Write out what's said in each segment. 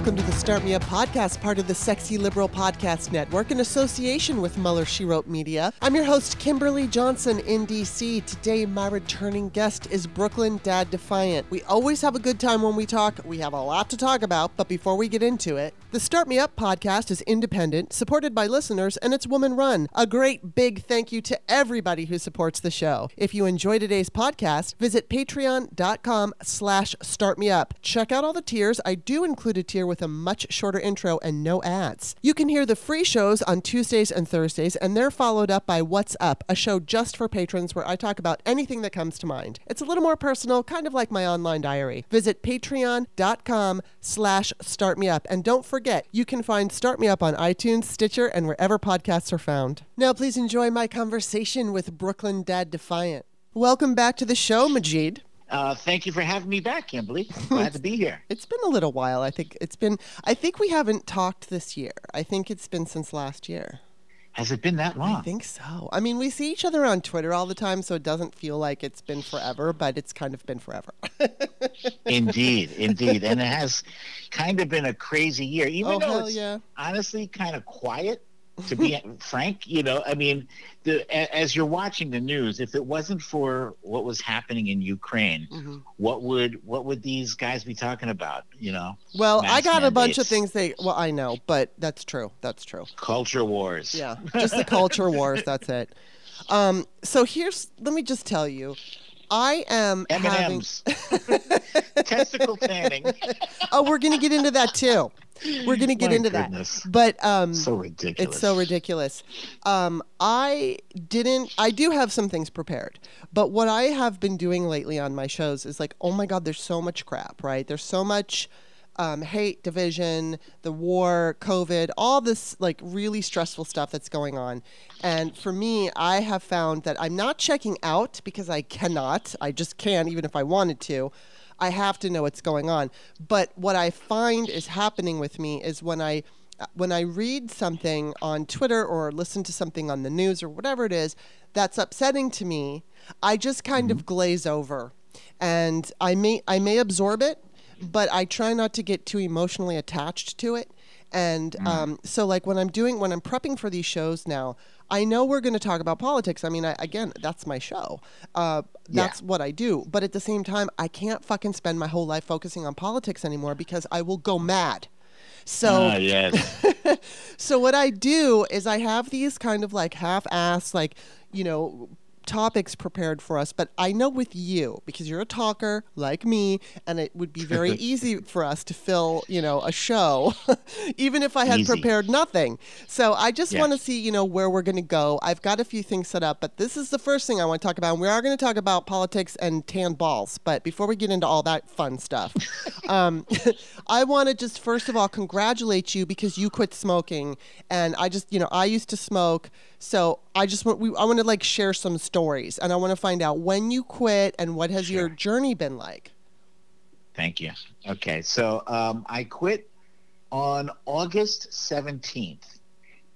Welcome to the Start Me Up podcast, part of the Sexy Liberal Podcast Network in association with Muller She Wrote Media. I'm your host, Kimberly Johnson in DC. Today, my returning guest is Brooklyn Dad Defiant. We always have a good time when we talk. We have a lot to talk about, but before we get into it, the Start Me Up podcast is independent, supported by listeners, and it's woman run. A great big thank you to everybody who supports the show. If you enjoy today's podcast, visit patreon.com slash startmeup. Check out all the tiers. I do include a tier with a much shorter intro and no ads. You can hear the free shows on Tuesdays and Thursdays, and they're followed up by What's Up, a show just for patrons where I talk about anything that comes to mind. It's a little more personal, kind of like my online diary. Visit patreon.com slash startmeup. And don't forget, you can find Start Me Up on iTunes, Stitcher, and wherever podcasts are found. Now, please enjoy my conversation with Brooklyn Dad Defiant. Welcome back to the show, Majid. Uh, thank you for having me back, Kimberly. Glad to be here. It's been a little while. I think it's been. I think we haven't talked this year. I think it's been since last year. Has it been that long? I think so. I mean, we see each other on Twitter all the time, so it doesn't feel like it's been forever, but it's kind of been forever. indeed, indeed, and it has kind of been a crazy year, even oh, though it's yeah. honestly kind of quiet. To be frank, you know, I mean, the, as you're watching the news, if it wasn't for what was happening in Ukraine, Mhm. what would what would these guys be talking about? You know, Well, I got a bunch of things they. Well, I know, but that's true. That's true. culture wars. Yeah, just the culture wars. That's it. Um, so here's. Let me just tell you, I am M having. and M's, testicle tanning. Oh, we're gonna get into that too. We're gonna get My into goodness. that. But um, So ridiculous. It's so ridiculous. Um, I didn't. I do have some things prepared, but what I have been doing lately on my shows is like, oh my god, there's so much crap, right? There's so much um, hate, division, the war, COVID, all this like really stressful stuff that's going on. And for me, I have found that I'm not checking out because I cannot. I just can't, even if I wanted to. I have to know what's going on. But what I find is happening with me is when I when I read something on Twitter or listen to something on the news or whatever it is that's upsetting to me, I just kind of glaze over. And I may I may absorb it, but I try not to get too emotionally attached to it. And um, so, like when I'm doing, when I'm prepping for these shows now, I know we're going to talk about politics. I mean, I, again, that's my show. Uh, Yeah. that's what I do. But at the same time, I can't fucking spend my whole life focusing on politics anymore because I will go mad. So, Ah, yes. so what I do is I have these kind of like half-ass, like you know, topics prepared for us. But I know with you because you're a talker like me, and it would be very easy for us to fill, you know, a show, even if I had Easy. prepared nothing. So I just want to see, you know, where we're going to go. I've got a few things set up, but this is the first thing I want to talk about. And we are going to talk about politics and tan balls. But before we get into all that fun stuff, um, I want to just first of all congratulate you because you quit smoking. And I just, you know, I used to smoke. So I just want, we, I want to like share some stories and I want to find out when you quit and what has your journey been like. Thank you. Okay, so um, I quit on August 17th.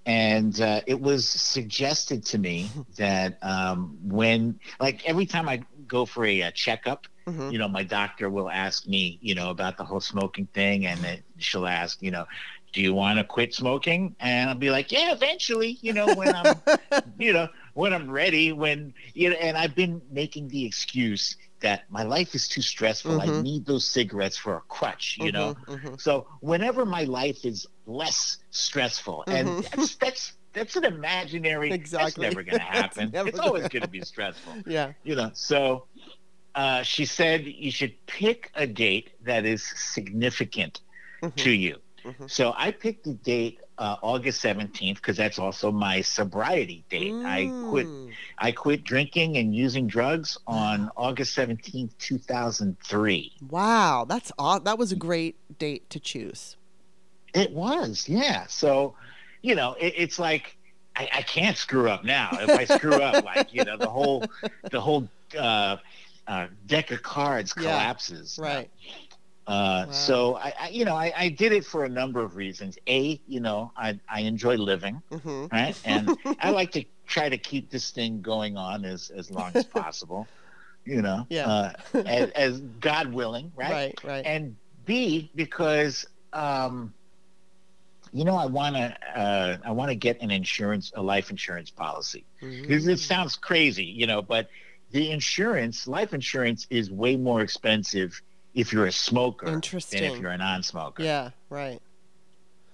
And uh, it was suggested to me that um, when, like, every time I go for a, uh checkup, Mhm. you know, my doctor will ask me, you know, about the whole smoking thing. And then she'll ask, you know, do you want to quit smoking? And I'll be like, yeah, eventually, you know, when I'm, you know, when I'm ready, when, you know, and I've been making the excuse that my life is too stressful. I Mhm. need those cigarettes for a crutch, you know? Mhm, mhm. So whenever my life is less stressful, and Mhm. that's, that's, that's an imaginary, Exactly. that's never going to happen. it's gonna always going to be stressful Yeah. you know so uh, she said you should pick a date that is significant Mhm. to you Mhm. so i picked the date uh, august 17th because that's also my sobriety date i quit Mm. i quit drinking and using drugs on august 17th 2003 Wow, that's aw- that was a great date to choose. it was yeah so you know it, it's like I, I can't screw up now if i screw up like you know the whole the whole uh, uh, deck of cards Yeah, collapses Right. Uh, Wow. So I, I, you know, I, I did it for a number of reasons. A, you know, I, I enjoy living, hmm right, and I like to try to keep this thing going on as as long as possible. You know, Yeah. uh, as, as God willing, right? Right. Right. And B, because um, you know, I want to, uh, I want to get an insurance, a life insurance policy. Because it sounds crazy, you know, but the insurance, life insurance, is way more expensive if you're a smoker than Interesting. if you're a non-smoker. Yeah, right.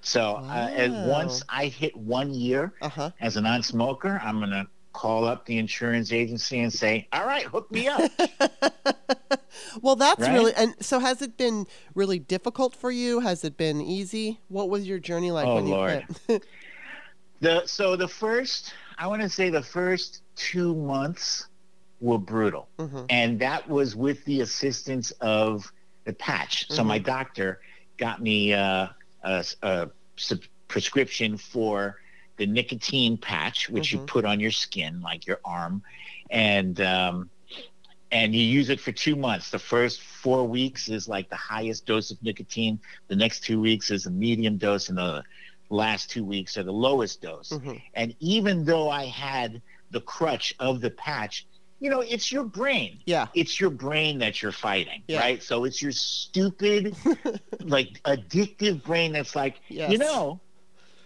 So uh, and once I hit one year Uh huh. as a non-smoker, I'm gonna call up the insurance agency and say, "All right, hook me up." well, that's Right? really and so has it been really difficult for you? Has it been easy? What was your journey like Oh, when you Lord. quit? the so the first, I want to say the first two months were brutal. hmm and that was with the assistance of the patch. So my doctor got me uh, a, a sub- prescription for the nicotine patch, which you Mhm. put on your skin, like your arm, and um, and you use it for two months. The first four weeks is like the highest dose of nicotine. The next two weeks is a medium dose, and the last two weeks are the lowest dose. hmm And even though I had the crutch of the patch, you know, it's your brain. Yeah. It's your brain that you're fighting, Yeah. right? So it's your stupid, like addictive brain that's like, Yes. you know,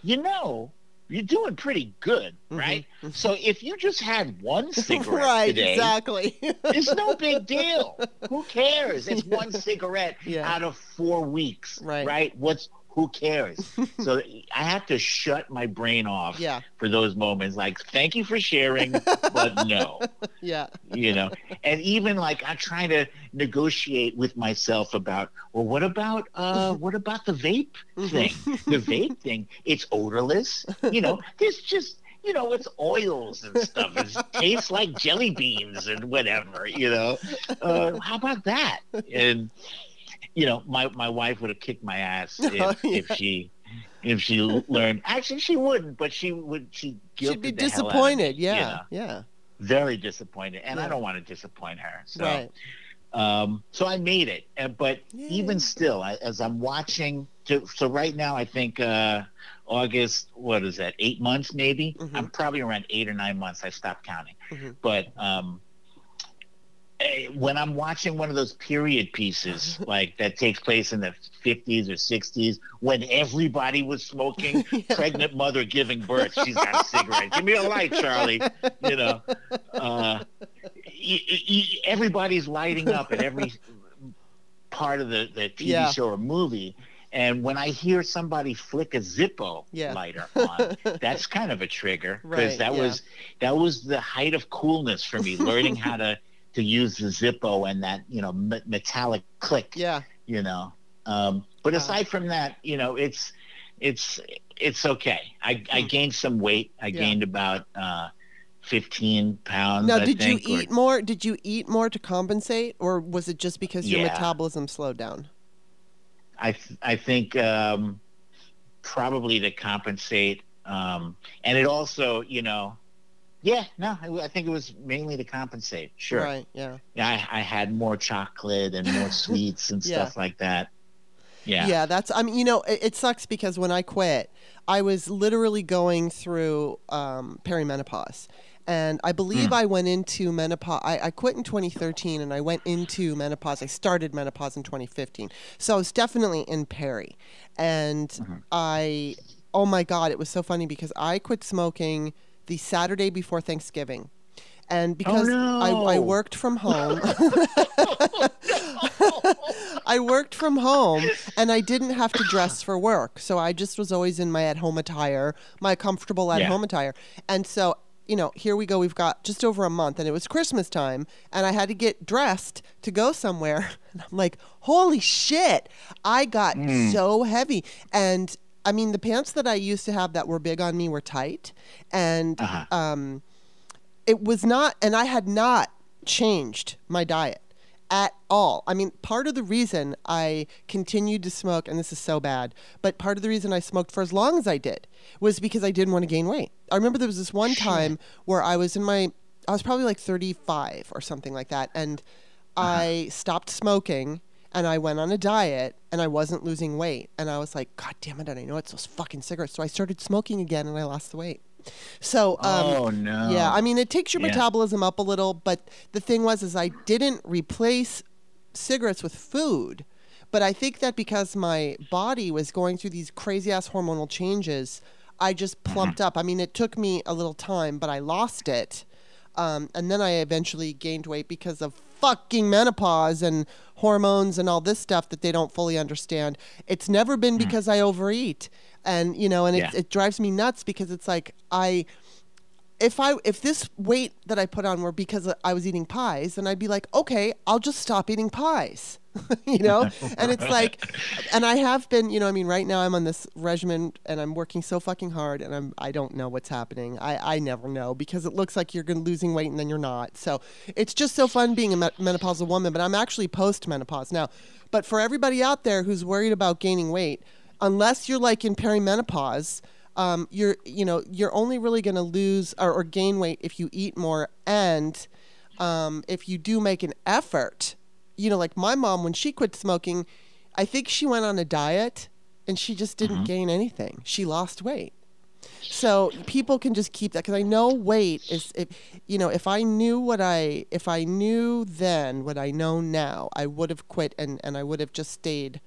you know, you're doing pretty good, Mhm. right? So if you just had one cigarette right. today, Exactly. it's no big deal. Who cares? It's one cigarette Yeah. out of four weeks, Right. right? What's who cares? so I have to shut my brain off yeah. for those moments. Like, thank you for sharing, but no, Yeah. you know. And even like I'm trying to negotiate with myself about, well, what about uh, what about the vape Mm-hmm. thing? the vape thing, it's odorless. You know, there's just you know, it's oils and stuff. It tastes like jelly beans and whatever. You know, uh, how about that? And you know, my my wife would have kicked my ass if, Oh, yeah. if she if she learned. Actually, she wouldn't, but she would. She She'd be guilted the hell out of me, disappointed. you Yeah. know? Yeah. very disappointed, and Yeah. I don't want to disappoint her. So, Right. um, so I made it. Uh, but Yay. even still, I, as I'm watching, to, so right now I think uh, August. What is that? Eight months, maybe. Mhm. I'm probably around eight or nine months. I stopped counting. Mhm. But um, when I'm watching one of those period pieces, like that takes place in the 50s or 60s, when everybody was smoking, Yeah. pregnant mother giving birth, she's got a cigarette. Give me a light, Charlie. You know, uh, y- y- y- everybody's lighting up at every part of the, the TV Yeah. show or movie. And when I hear somebody flick a Zippo Yeah. lighter on, that's kind of a trigger because Right, that was that was the height of coolness for me, learning how to to use the Zippo and that you know me- metallic click Yeah. you know. Um, but aside from that, you know, it's it's it's okay. I, I Hmm. gained some weight. I Yeah. gained about uh, fifteen pounds. Now, did you think, or- eat more? Did you eat more to compensate, or was it just because your Yeah. metabolism slowed down? I th- I think um, probably to compensate, um, and it also, you know, yeah, no, I, I think it was mainly to compensate. Sure, Right. Yeah. yeah, I, I had more chocolate and more sweets and Yeah. stuff like that. Yeah, Yeah, that's. I mean, you know, it, it sucks because when I quit, I was literally going through um, perimenopause, and I believe Hmm. I went into menopause. I, I quit in 2013, and I went into menopause. I started menopause in 2015, so I was definitely in peri, and Mm-hmm. I. Oh my God! It was so funny because I quit smoking the Saturday before Thanksgiving. And oh, because I, I Oh, worked from home, oh, I worked from home and I didn't have to dress for work. So I just was always in my at home attire, my comfortable at home attire. And so, you know, here we go. We've got just over a month and it was Christmas time and I had to get dressed to go somewhere. And I'm like, holy shit, I got hmm. so heavy. And I mean, the pants that I used to have that were big on me were tight. And, Uh-huh. um, it was not, and I had not changed my diet at all. I mean, part of the reason I continued to smoke, and this is so bad, but part of the reason I smoked for as long as I did was because I didn't want to gain weight. I remember there was this one time where I was in my, I was probably like 35 or something like that, and I stopped smoking and I went on a diet and I wasn't losing weight. And I was like, God damn it, and I know it's those fucking cigarettes. So I started smoking again and I lost the weight. So, um, oh no. yeah, I mean, it takes your Yeah. metabolism up a little, but the thing was, is I didn't replace cigarettes with food, But I think that because my body was going through these crazy ass hormonal changes, I just plumped up. I mean, it took me a little time, but I lost it. Um, and then I eventually gained weight because of fucking menopause and hormones and all this stuff that they don't fully understand. It's never been mm. because I overeat. And, you know, and it, Yeah. it drives me nuts because it's like, I, if I if this weight that I put on were because I was eating pies, then I'd be like, okay, I'll just stop eating pies, you know. and it's like, and I have been, you know, I mean, right now I'm on this regimen and I'm working so fucking hard, and I'm I don't know what's happening. I I never know because it looks like you're going losing weight and then you're not. So it's just so fun being a me- menopausal woman. But I'm actually post menopause now. But for everybody out there who's worried about gaining weight, unless you're like in perimenopause um, you're you know you're only really going to lose or, or gain weight if you eat more. And um, if you do make an effort you know like my mom when she quit smoking i think she went on a diet and she just didn't gain anything. She lost weight. So people can just keep that because i know weight is if you know if i knew what i if i knew then what i know now i would have quit and and i would have just stayed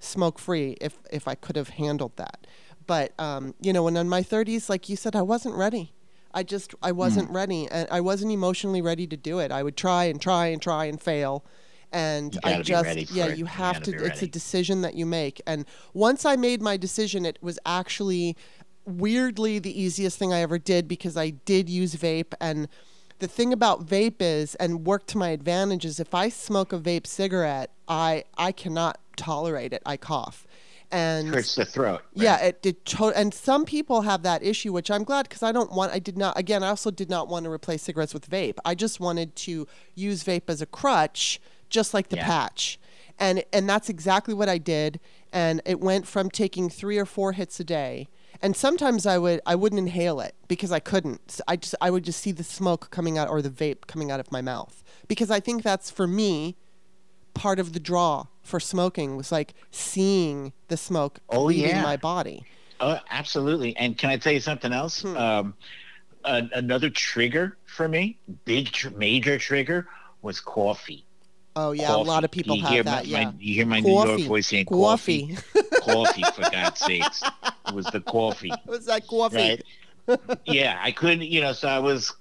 smoke free if if I could have handled that. But um, you know, when in my 30s, like you said, I wasn't ready. I just I wasn't ready, and I wasn't emotionally ready to do it. I would try and try and try and fail, and You I just yeah, it. you You have gotta It's a decision that you make, and once I made my decision, it was actually weirdly the easiest thing I ever did because I did use vape and. The thing about vape is, and work to my advantage, is if I smoke a vape cigarette, I I cannot tolerate it. I cough, and Hurts the throat. right? yeah, it did. To- and some people have that issue, which I'm glad because I don't want. I did not. Again, I also did not want to replace cigarettes with vape. I just wanted to use vape as a crutch, just like the Yeah. patch, and and that's exactly what I did. And it went from taking three or four hits a day, and sometimes I would I wouldn't inhale it because I couldn't. I just I would just see the smoke coming out or the vape coming out of my mouth because I think that's for me part of the draw for smoking was like seeing the smoke Oh, leaving yeah. my body. Oh, absolutely. And can I tell you something else? Hmm. Um, an another trigger for me, big, tr- major trigger, was coffee. Oh yeah, a lot of people you have hear that. My, yeah, my, you hear my New York voice saying coffee. coffee. coffee, for God's sakes. It was the coffee. It was that coffee? right? yeah, I couldn't, you know, so I was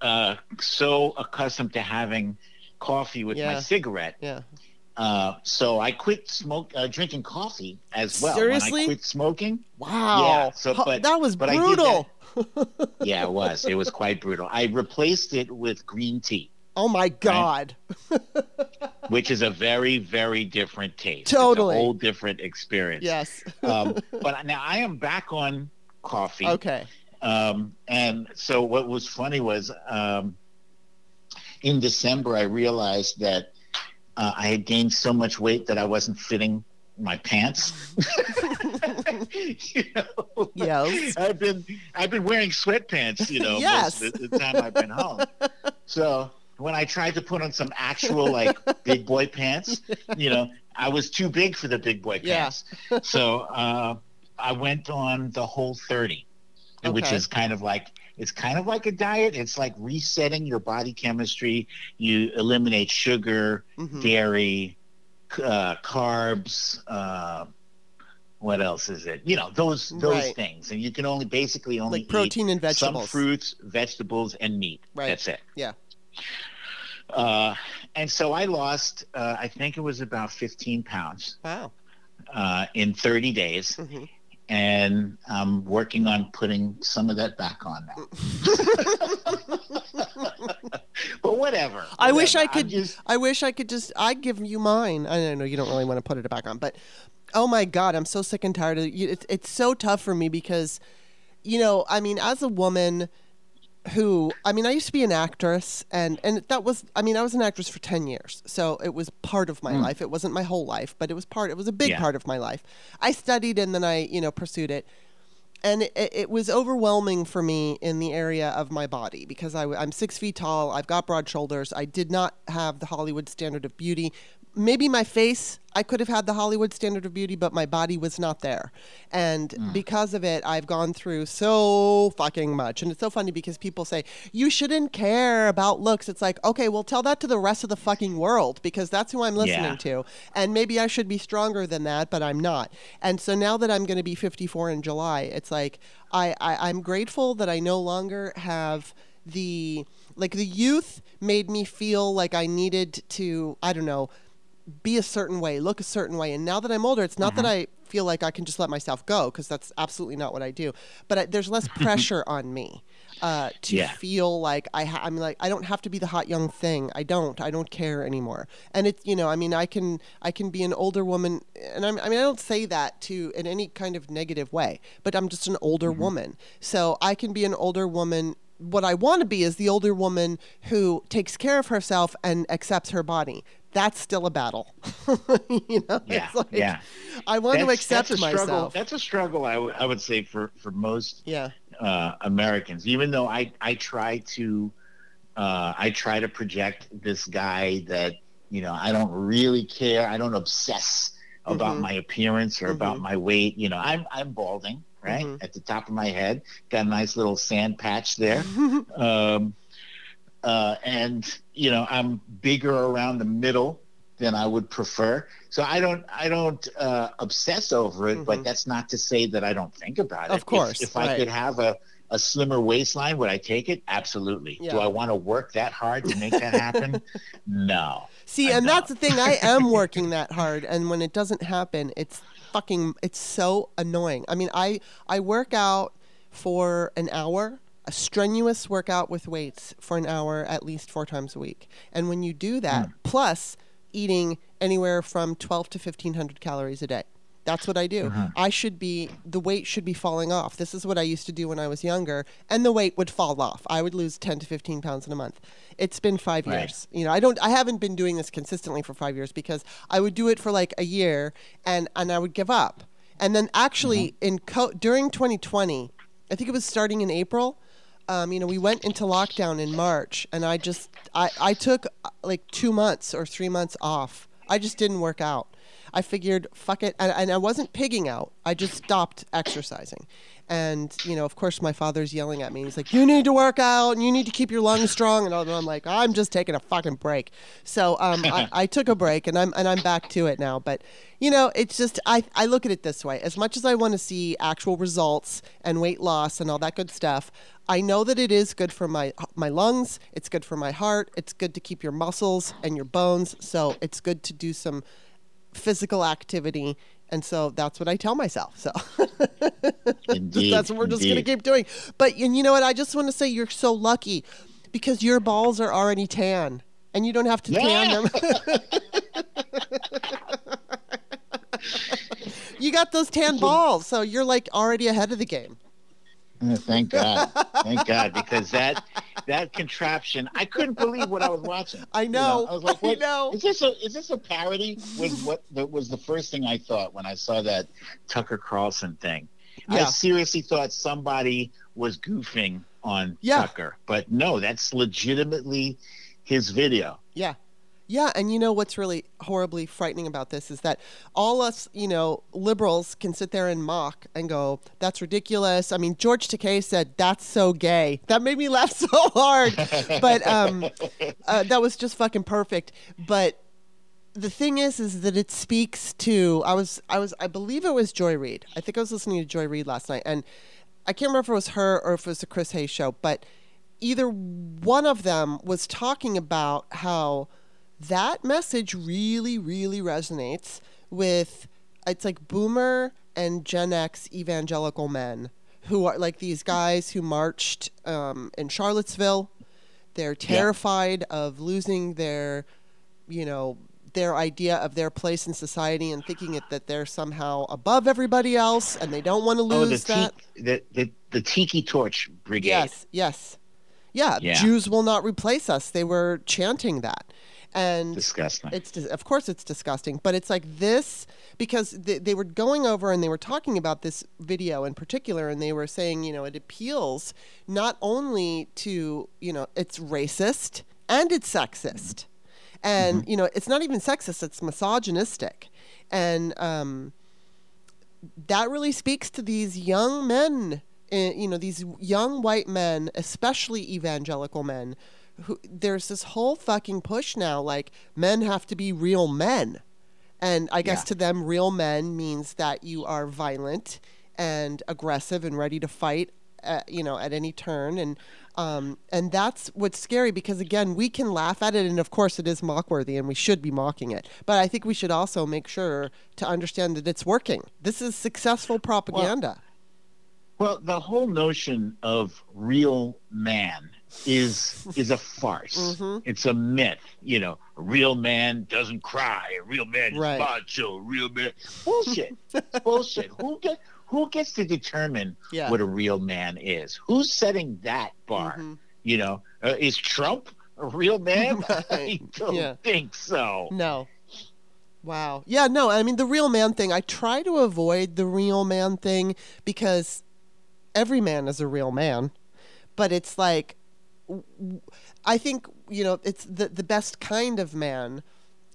uh, so accustomed to having coffee with Yeah. my cigarette. Yeah. Uh, so I quit smoke, uh, drinking coffee as well. Seriously? When I quit smoking, Wow. Yeah, so, but- that was but brutal. yeah, it was. It was quite brutal. I replaced it with green tea, Oh my god. which is a very, very different taste. Totally. It's a whole different experience. Yes. um, but now I am back on coffee. okay. Um, and so what was funny was um, in December, I realized that uh, I had gained so much weight that I wasn't fitting my pants. you know? Yes. I've been I've been wearing sweatpants, you know, Yes. most of the time I've been home. So when I tried to put on some actual like big boy pants, you know, I was too big for the big boy Yeah. pants. so uh, I went on the whole 30, which is kind of like it's kind of like a diet. It's like resetting your body chemistry. You eliminate sugar, Mhm. dairy, uh, carbs. Uh, what else is it? You know those those Right. things, and you can only basically only Like protein and eat some vegetables. fruits, vegetables, and meat. Right. That's it. Yeah. Uh, and so I lost, uh, I think it was about 15 pounds Wow. uh, in 30 days, hmm and I'm working on putting some of that back on now. but whatever. I wish I could- just- I wish I could just. I'd give you mine. I know you don't really want to put it back on, but oh my god, I'm so sick and tired of it. It's it's so tough for me because, you know, I mean, as a woman who I mean, I used to be an actress, and and that was I mean, I was an actress for ten years, so it was part of my mm. life. It wasn't my whole life, but it was part. It was a big Yeah. part of my life. I studied and then I you know pursued it and it, it was overwhelming for me in the area of my body because I, am six feet tall. I've got broad shoulders. I did not have the Hollywood standard of beauty. Maybe my face I could have had the Hollywood standard of beauty, but my body was not there. And Mm. because of it, I've gone through so fucking much. And it's so funny because people say, you shouldn't care about looks. It's like, okay, well, tell that to the rest of the fucking world because that's who I'm listening Yeah. to. And maybe I should be stronger than that, but I'm not. And so now that I'm going to be 54 in July, it's like, I, I, I'm grateful that I no longer have the like the youth made me feel like I needed to I don't know be a certain way, look a certain way. And now that I'm older, it's not that Mm-hmm. I feel like I can just let myself go because that's absolutely not what I do. But I, there's less pressure on me uh, to Yeah. feel like I ha- I'm like I don't have to be the hot young thing. I don't. I don't care anymore. And it's you know I mean I can I can be an older woman, and I'm, I mean I don't say that to in any kind of negative way. But I'm just an older Mm-hmm. woman, so I can be an older woman what I want to be is the older woman who takes care of herself and accepts her body. That's still a battle. you know, Yeah, it's like, yeah. I want to That's- accept that's a struggle. myself. That's a struggle. I would- say for for most yeah, uh, Americans, even though I I try to uh, I try to project this guy that you know I don't really care. I don't obsess about Mhm. my appearance or about Mhm. my weight. You know, I'm I'm balding right Mhm. at the top of my head. Got a nice little sand patch there. um, uh, and you know I'm bigger around the middle than I would prefer. So I don't I don't uh, obsess over it, Mhm. but that's not to say that I don't think about it. Of course, if, right. I could have a a slimmer waistline, would I take it? Absolutely. Yeah. Do I want to work that hard to make that happen? no. See, I and know. that's the thing. I am working that hard, and when it doesn't happen, it's fucking. It's so annoying. I mean, I I work out for an hour, a strenuous workout with weights for an hour at least four times a week, and when you do that, mm. plus eating anywhere from twelve to fifteen hundred calories a day. That's what I do. Mm-hmm. I should be the weight should be falling off. This is what I used to do when I was younger, and the weight would fall off. I would lose 10 to 15 pounds in a month. It's been 5 Right. years. You know, I don't I haven't been doing this consistently for 5 years because I would do it for like a year and and I would give up. And then actually mm-hmm. in co- during 2020, I think it was starting in April, um, you know, we went into lockdown in March, and I just I, I took uh, like two months or three months off. I just didn't work out. I figured, fuck it, and, and I wasn't pigging out. I just stopped exercising, and you know, of course, my father's yelling at me. He's like, "You need to work out, and you need to keep your lungs strong." And I'm like, "I'm just taking a fucking break." So um, I, I took a break, and I'm and I'm back to it now. But you know, it's just I I look at it this way: as much as I want to see actual results and weight loss and all that good stuff, I know that it is good for my my lungs. It's good for my heart. It's good to keep your muscles and your bones. So it's good to do some physical activity. And so that's what I tell myself. So Indeed. that's what we're just going to keep doing. But and you know what? I just want to say you're so lucky because your balls are already tan and you don't have to tan them. you got those tan balls, so you're like already ahead of the game. Thank God. Thank God. Because that that contraption, I couldn't believe what I was watching. I You know. I was like, I what, know. Is this a is this a parody? Was what that was the first thing I thought when I saw that Tucker Carlson thing. I seriously thought somebody was goofing on Yeah. Tucker. But no, that's legitimately his video. Yeah. Yeah, and you know what's really horribly frightening about this is that all us, you know, liberals can sit there and mock and go, "That's ridiculous." I mean, George Takei said, "That's so gay." That made me laugh so hard, but um, uh, that was just fucking perfect. But the thing is, is that it speaks to. I was, I was, I believe it was Joy Reid. I think I was listening to Joy Reid last night, and I can't remember if it was her or if it was the Chris Hayes show, but either one of them was talking about how that message really, really resonates with it's like boomer and Gen X evangelical men who are like these guys who marched um, in Charlottesville. They're terrified of losing their, you know, their idea of their place in society and thinking it, that they're somehow above everybody else and they don't want to Oh, the, lose that. ti- the the the Tiki Torch Brigade. Yes, yes. Yeah, Yeah. Jews will not replace us. They were chanting that. And Disgusting. it's of course it's disgusting, but it's like this because they, they were going over and they were talking about this video in particular, and they were saying, you know, it appeals not only to, you know, it's racist and it's sexist. and you know it's not even sexist; it's misogynistic, and um, that really speaks to these young men. eh, You know, these young white men, especially evangelical men, who there's this whole fucking push now. Like men have to be real men, and I guess Yeah. to them, real men means that you are violent and aggressive and ready to fight, at, you know, at any turn. And um, and that's what's scary because again, we can laugh at it, and of course, it is mockworthy, and we should be mocking it. But I think we should also make sure to understand that it's working. This is successful propaganda. Well, the whole notion of real man is is a farce. Mhm. It's a myth. You know, a real man doesn't cry. A real man is Right. macho. A real man, bullshit, bullshit. Who get who gets to determine Yeah. what a real man is? Who's setting that bar? Mhm. You know, uh, is Trump a real man? I don't Yeah. think so. No. Wow. Yeah, no, I mean, the real man thing, I try to avoid the real man thing because every man is a real man. But it's like, I think, you know, it's the, the best kind of man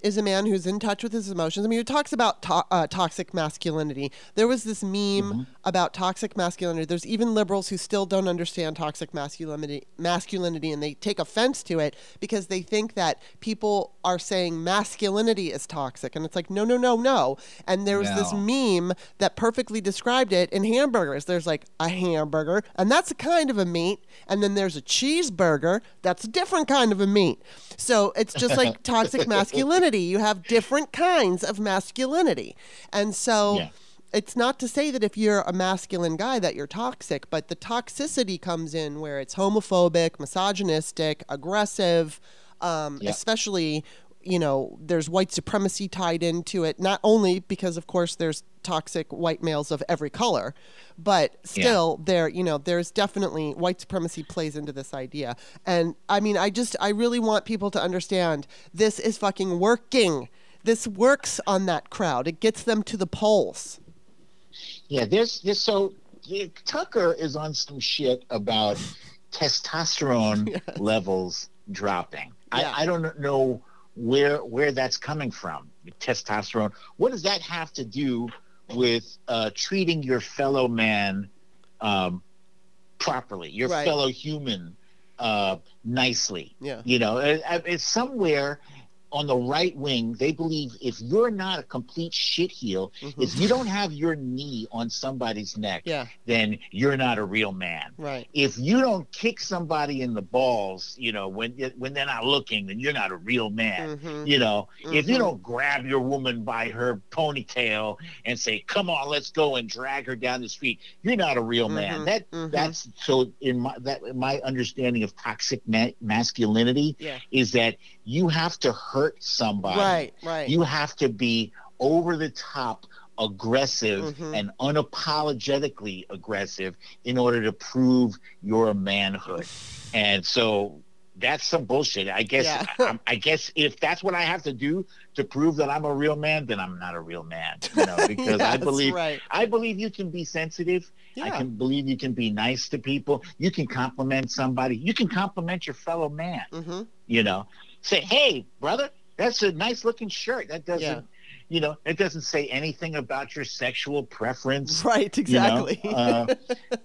is a man who's in touch with his emotions. I mean, it talks about to- uh, toxic masculinity. There was this meme about toxic masculinity. There's even liberals who still don't understand toxic masculinity, masculinity, and they take offense to it because they think that people are saying masculinity is toxic, and it's like, no, no, no, no. And there was this meme that perfectly described it in hamburgers. There's like a hamburger, and that's a kind of a meat, and then there's a cheeseburger, that's a different kind of a meat. So it's just like toxic masculinity. You have different kinds of masculinity. And so Yeah. it's not to say that if you're a masculine guy that you're toxic, but the toxicity comes in where it's homophobic, misogynistic, aggressive, um, Yeah. especially you know there's white supremacy tied into it not only because of course there's toxic white males of every color but still there you know there's definitely white supremacy plays into this idea and i mean i just i really want people to understand this is fucking working this works on that crowd it gets them to the polls Yeah, there's this. So Tucker is on some shit about testosterone levels dropping. Yeah. I, I don't know where where that's coming from. Testosterone. What does that have to do with uh, treating your fellow man um, properly, your Right. fellow human uh, nicely? yeah You know, it- it's somewhere on the right wing. They believe if you're not a complete shitheel, Mhm. if you don't have your knee on somebody's neck, yeah then you're not a real man. right If you don't kick somebody in the balls, you know, when when they're not looking, then you're not a real man. Mhm. You know, if you Mhm. don't grab your woman by her ponytail and say, "Come on, let's go," and drag her down the street, you're not a real man. Mhm. That Mhm. that's so in my that my understanding of toxic ma- masculinity yeah is that you have to hurt somebody. right right You have to be over the top aggressive Mhm. and unapologetically aggressive in order to prove your manhood. And so that's some bullshit. I guess Yeah. I, I guess if that's what I have to do to prove that I'm a real man, then I'm not a real man. You know, because I believe right I believe you can be sensitive. I can believe you can be nice to people. You can compliment somebody. You can compliment your fellow man. hmm You know, say, "Hey, brother, that's a nice looking shirt." That doesn't, Yeah. you know, it doesn't say anything about your sexual preference. right You know, exactly uh,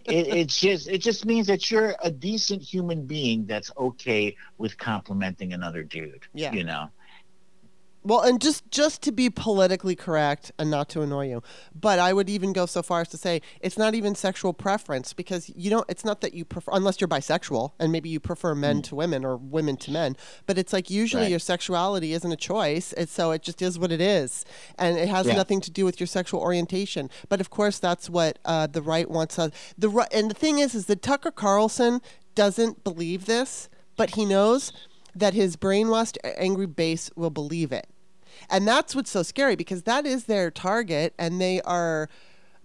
it, it's just it just means that you're a decent human being that's okay with complimenting another dude. Yeah. You know. Well, and just just to be politically correct and not to annoy you, but I would even go so far as to say it's not even sexual preference because you don't. It's not that you prefer unless you're bisexual and maybe you prefer men to women or women to men. But it's like usually Right. your sexuality isn't a choice. It's so it just is what it is, and it has Yeah. nothing to do with your sexual orientation. But of course, that's what uh, the right wants us. The right, and the thing is, is that Tucker Carlson doesn't believe this, but he knows that his brainwashed angry base will believe it. And that's what's so scary because that is their target and they are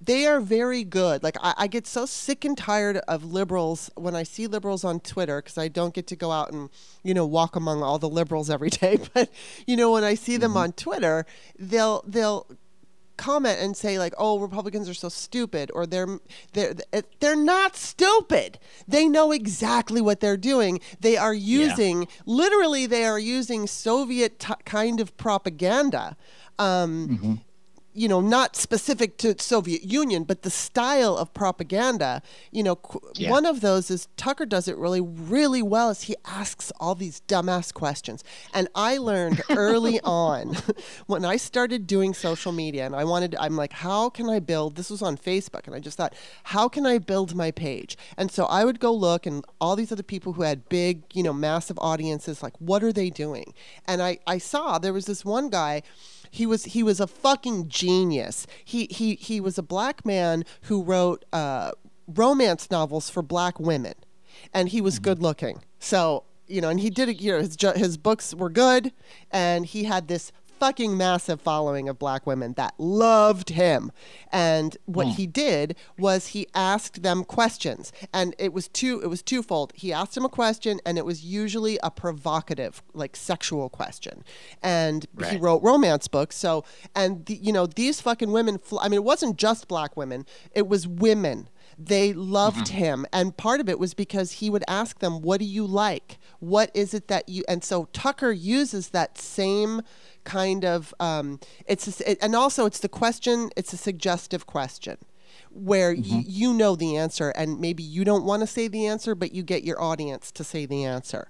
they are very good. Like I, I get so sick and tired of liberals when I see liberals on Twitter because I don't get to go out and you know walk among all the liberals every day. But you know when I see them mm-hmm. on Twitter, they'll they'll comment and say like, "Oh, Republicans are so stupid," or "They're they're they're not stupid. They know exactly what they're doing. They are using literally they are using Soviet t- kind of propaganda." Um, you know, not specific to Soviet Union, but the style of propaganda. You know, qu- Yeah. one of those is Tucker does it really, really well. Is he asks all these dumbass questions, and I learned early on when I started doing social media, and I wanted, I'm like, how can I build? This was on Facebook, and I just thought, how can I build my page? And so I would go look, and all these other people who had big, you know, massive audiences, like, what are they doing? And I, I saw there was this one guy he was he was a fucking genius. He he he was a black man who wrote uh, romance novels for black women, and he was good looking. So you know, and he did it. You know, his his books were good, and he had this fucking massive following of black women that loved him. And what hmm. he did was he asked them questions, and it was two. It was twofold. He asked them a question, and it was usually a provocative, like sexual question, and he wrote romance books. So, and the, you know, these fucking women. Fl- I mean, it wasn't just black women; it was women. They loved mm-hmm. him, and part of it was because he would ask them, "What do you like? What is it that you?" And so Tucker uses that same kind of. Um, it's a and also it's the question. It's a suggestive question where y- you know the answer and maybe you don't want to say the answer but you get your audience to say the answer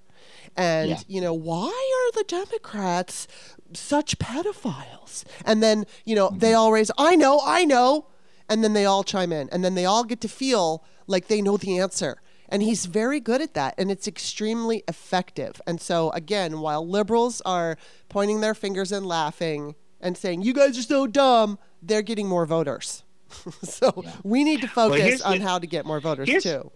and Yeah. you know why are the democrats such pedophiles and then you know they all raise i know i know and then they all chime in and then they all get to feel like they know the answer and he's very good at that and it's extremely effective. And so again while liberals are pointing their fingers and laughing and saying you guys are so dumb they're getting more voters. So we need to focus here's on the- how to get more voters here's- too.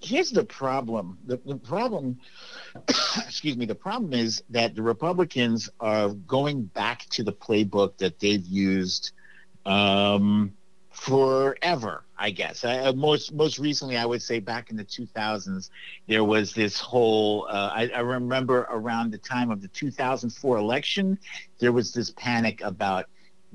here's the problem. The, the problem, excuse me, the problem is that the Republicans are going back to the playbook that they've used um, forever. I guess. I, uh, most most recently, I would say back in the 2000s, there was this whole. Uh, I, I remember around the time of the 2004 election, there was this panic about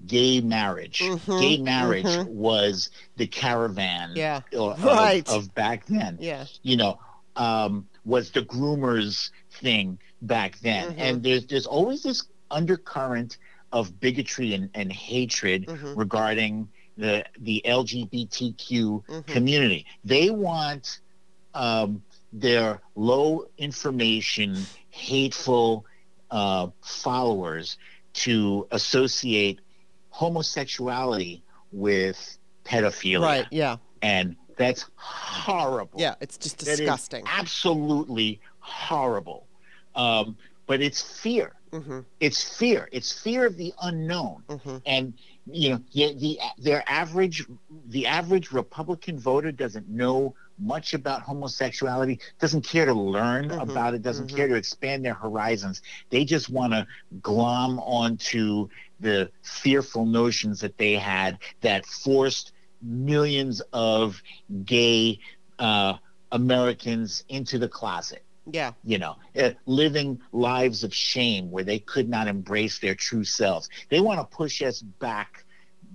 gay marriage. Mhm, Gay marriage mhm. was the caravan Yeah. of, Right. of back then yeah you know, um, was the groomers thing back then. Mhm. And there's there's always this undercurrent of bigotry and, and hatred Mhm. regarding the the LGBTQ Mhm. community. They want um, their low information, hateful uh, followers to associate homosexuality with pedophilia right yeah and that's horrible. yeah it's just disgusting absolutely horrible. Um, but it's fear. hmm It's fear. It's fear of the unknown. hmm And you know, the, the their average the average Republican voter doesn't know much about homosexuality, doesn't care to learn Mhm, about it, doesn't mhm. care to expand their horizons. They just want to glom onto the fearful notions that they had that forced millions of gay uh, Americans into the closet yeah you know, uh, living lives of shame where they could not embrace their true selves. They want to push us back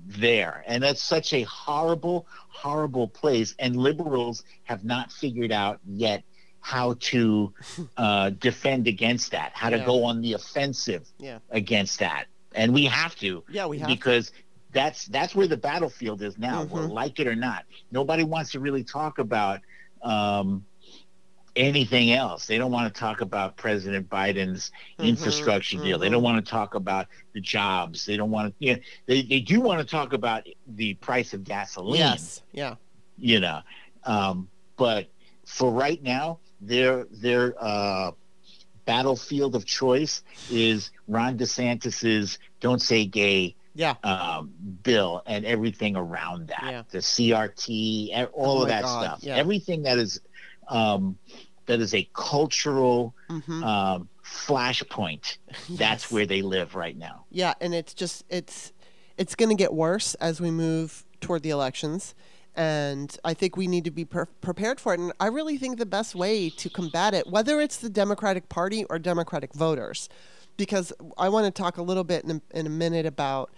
there. And that's such a horrible, horrible place. And liberals have not figured out yet how to uh, defend against that, how to go on the offensive Yeah. against that. And we have to yeah we have to. because that's that's where the battlefield is now. Mhm. Well, like it or not, nobody wants to really talk about um, anything else. They don't want to talk about President Biden's Mhm, infrastructure deal. They don't want to talk about the jobs. They don't want to. You know, they they do want to talk about the price of gasoline yes yeah you know. Um, but for right now, their their uh, battlefield of choice is Ron DeSantis's "Don't Say Gay" yeah um, bill and everything around that, Yeah. the CRT, all Oh of that God, stuff, yeah. everything that is um, that is a cultural hmm um, flashpoint. That's where they live right now. yeah and it's just it's it's going to get worse as we move toward the elections and i think we need to be pre- prepared for it and i really think the best way to combat it whether it's the democratic party or democratic voters because i want to talk a little bit in a, in a minute about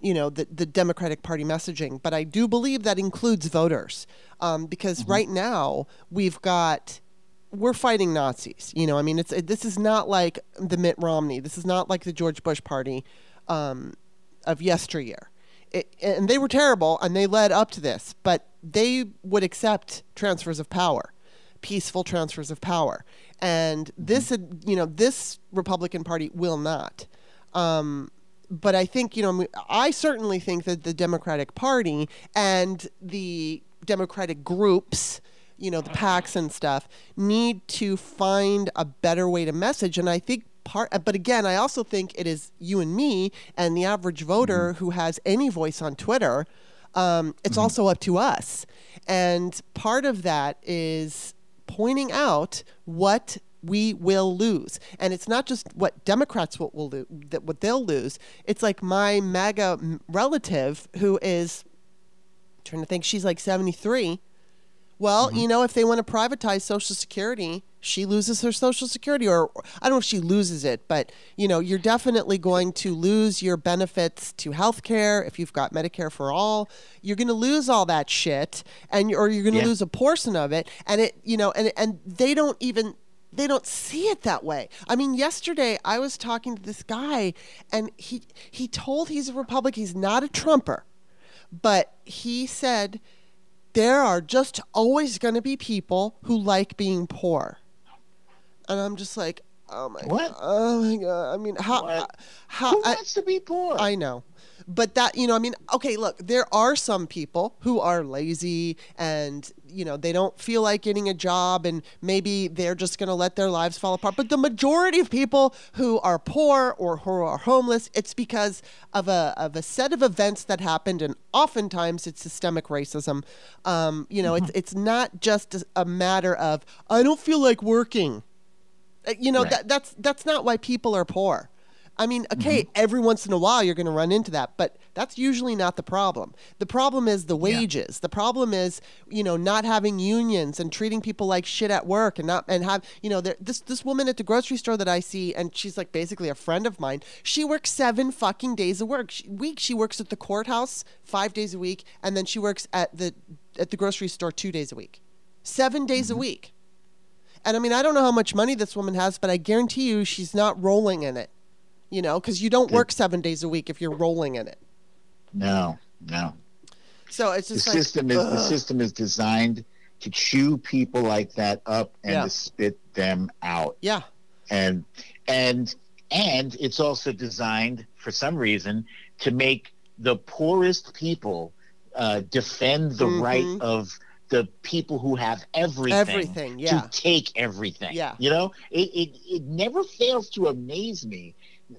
you know the, the democratic party messaging but i do believe that includes voters um, because right now we've got we're fighting nazis you know i mean it's this is not like the mitt romney this is not like the george bush party um, of yesteryear. It, and they were terrible and they led up to this but they would accept transfers of power peaceful transfers of power. And this you know this republican party will not. Um, but I think, you know, I certainly think that the Democratic Party and the Democratic groups, you know, the PACs and stuff, need to find a better way to message. And I think part, but again, I also think it is you and me and the average voter mm-hmm. who has any voice on Twitter. Um, it's mm-hmm. also up to us. And part of that is pointing out what we will lose. And it's not just what Democrats will, will lose, that what they'll lose. It's like my MAGA relative who is I'm trying to think she's like 73. Well, mm-hmm. you know, if they want to privatize Social Security, she loses her Social Security, or I don't know if she loses it, but you know, you're definitely going to lose your benefits to health care if you've got Medicare for all. You're going to lose all that shit, and or you're going to yeah. lose a portion of it, and it, you know, and and they don't even they don't see it that way. I mean, yesterday I was talking to this guy and he he told he's a Republican, he's not a Trumper. But he said there are just always going to be people who like being poor. And I'm just like, oh my what? god. Oh my god. I mean, how what? how who wants I, to be poor? I know but that you know i mean okay look there are some people who are lazy and you know they don't feel like getting a job and maybe they're just going to let their lives fall apart. But the majority of people who are poor or who are homeless it's because of a of a set of events that happened. And oftentimes it's systemic racism. Um, you know mm-hmm. it's it's not just a matter of i don't feel like working. Uh, you know right. that that's that's not why people are poor I mean, okay, mm-hmm. every once in a while you're going to run into that, but that's usually not the problem. The problem is the wages. Yeah. The problem is, you know, not having unions and treating people like shit at work and not and have, you know, this this woman at the grocery store that I see and she's like basically a friend of mine. She works 7 fucking days a work she, week. She works at the courthouse 5 days a week and then she works at the at the grocery store 2 days a week. 7 days mm-hmm. a week. And I mean, I don't know how much money this woman has, but I guarantee you she's not rolling in it you know, because you don't work seven days a week if you're rolling in it. No, no. So it's just the like, system is ugh. the system is designed to chew people like that up and yeah. to spit them out. Yeah. And and and it's also designed for some reason to make the poorest people uh, defend the mm-hmm. right of the people who have everything, everything yeah. to take everything. Yeah. You know, it, it, it never fails to amaze me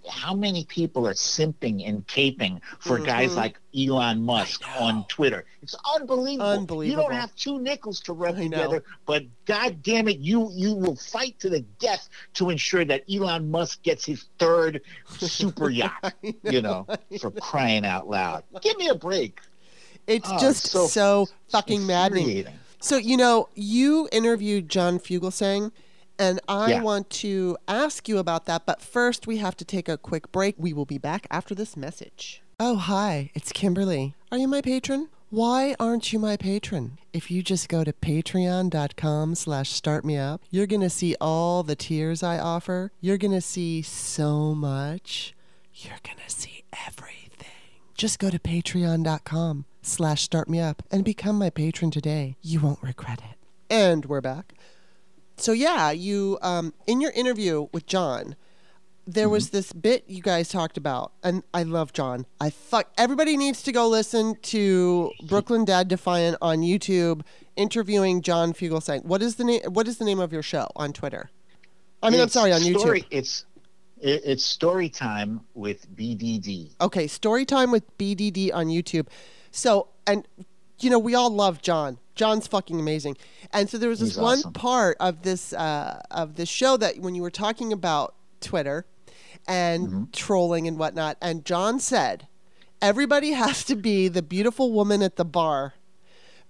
how many people are simping and caping for mm-hmm. guys like Elon Musk on Twitter? It's unbelievable. Unbelievable. You don't have two nickels to rub together, but god damn it, you you will fight to the death to ensure that Elon Musk gets his third super yacht. know, you know, for crying out loud. Give me a break. It's oh, just so, so fucking maddening. So you know, you interviewed John Fugelsang and I yeah. want to ask you about that. But first, we have to take a quick break. We will be back after this message. Oh, hi, it's Kimberly. Are you my patron? Why aren't you my patron? If you just go to patreon.com slash startmeup, you're going to see all the tiers I offer. You're going to see so much. You're going to see everything. Just go to patreon.com slash startmeup and become my patron today. You won't regret it. And we're back so yeah, you um, in your interview with John, there mm-hmm. was this bit you guys talked about, and I love John. I thought everybody needs to go listen to Brooklyn Dad Defiant on YouTube, interviewing John Fugelsang. What is the name? What is the name of your show on Twitter? I mean, it's I'm sorry, on story, YouTube. It's it's story time with BDD. Okay, story time with BDD on YouTube. So, and you know, we all love John. John's fucking amazing. And so there was this He's one awesome. part of this uh, of this show that when you were talking about Twitter and mm-hmm. trolling and whatnot, and John said, "Everybody has to be the beautiful woman at the bar."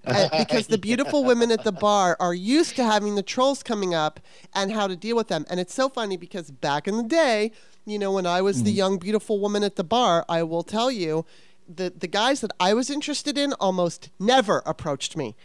because the beautiful women at the bar are used to having the trolls coming up and how to deal with them. And it's so funny because back in the day, you know, when I was mm-hmm. the young, beautiful woman at the bar, I will tell you, the the guys that I was interested in almost never approached me.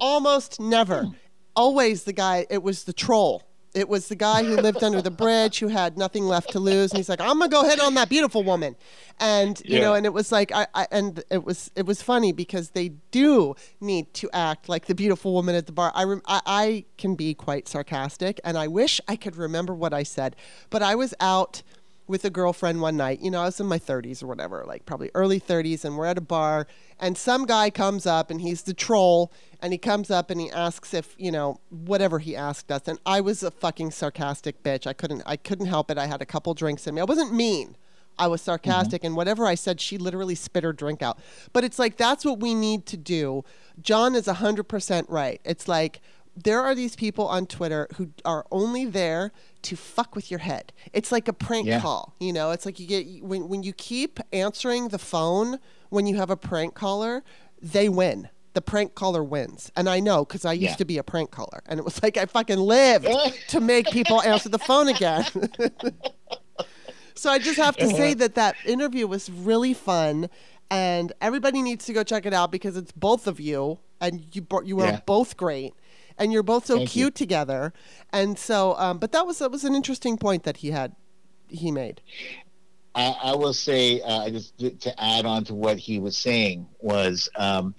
Almost never. Hmm. Always the guy. It was the troll. It was the guy who lived under the bridge who had nothing left to lose, and he's like, "I'm gonna go hit on that beautiful woman," and you Yeah. know, and it was like, I, I and it was it was funny because they do need to act like the beautiful woman at the bar. I, rem- I I can be quite sarcastic, and I wish I could remember what I said, but I was out with a girlfriend one night. You know, I was in my 30s or whatever, like probably early 30s, and we're at a bar, and some guy comes up, and he's the troll, and he comes up and he asks if you know whatever he asked us, and I was a fucking sarcastic bitch. I couldn't, I couldn't help it. I had a couple drinks in me. I wasn't mean. I was mm-hmm. sarcastic, and whatever I said, she literally spit her drink out. But it's like that's what we need to do. John is hundred percent right. It's like there are these people on Twitter who are only there to fuck with your head. It's like a prank Yeah. call, you know. It's like you get when when you keep answering the phone when you have a prank caller, they win. The prank caller wins, and I know because I used Yeah. to be a prank caller, and it was like I fucking lived to make people answer the phone again. so I just have to uh-huh. say that that interview was really fun, and everybody needs to go check it out because it's both of you, and you you are Yeah. both great, and you're both so Thank you. cute together, and so. Um, but that was that was an interesting point that he had, he made. I, I will say, uh, just to, to add on to what he was saying was, um,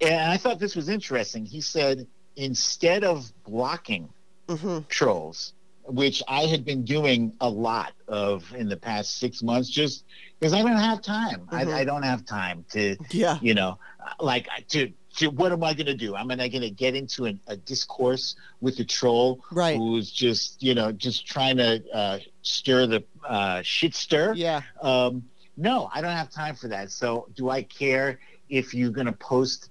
and I thought this was interesting. He said instead of blocking hmm trolls, which I had been doing a lot of in the past six months, just because I don't have time. Mhm. I, I don't have time to, Yeah. you know, like to. To, what am I going to do? Am I'm going to get into an, a discourse with a troll Right. who's just, you know, just trying to uh, stir the uh, shit stir. Yeah. Um, no, I don't have time for that. So, do I care if you're going to post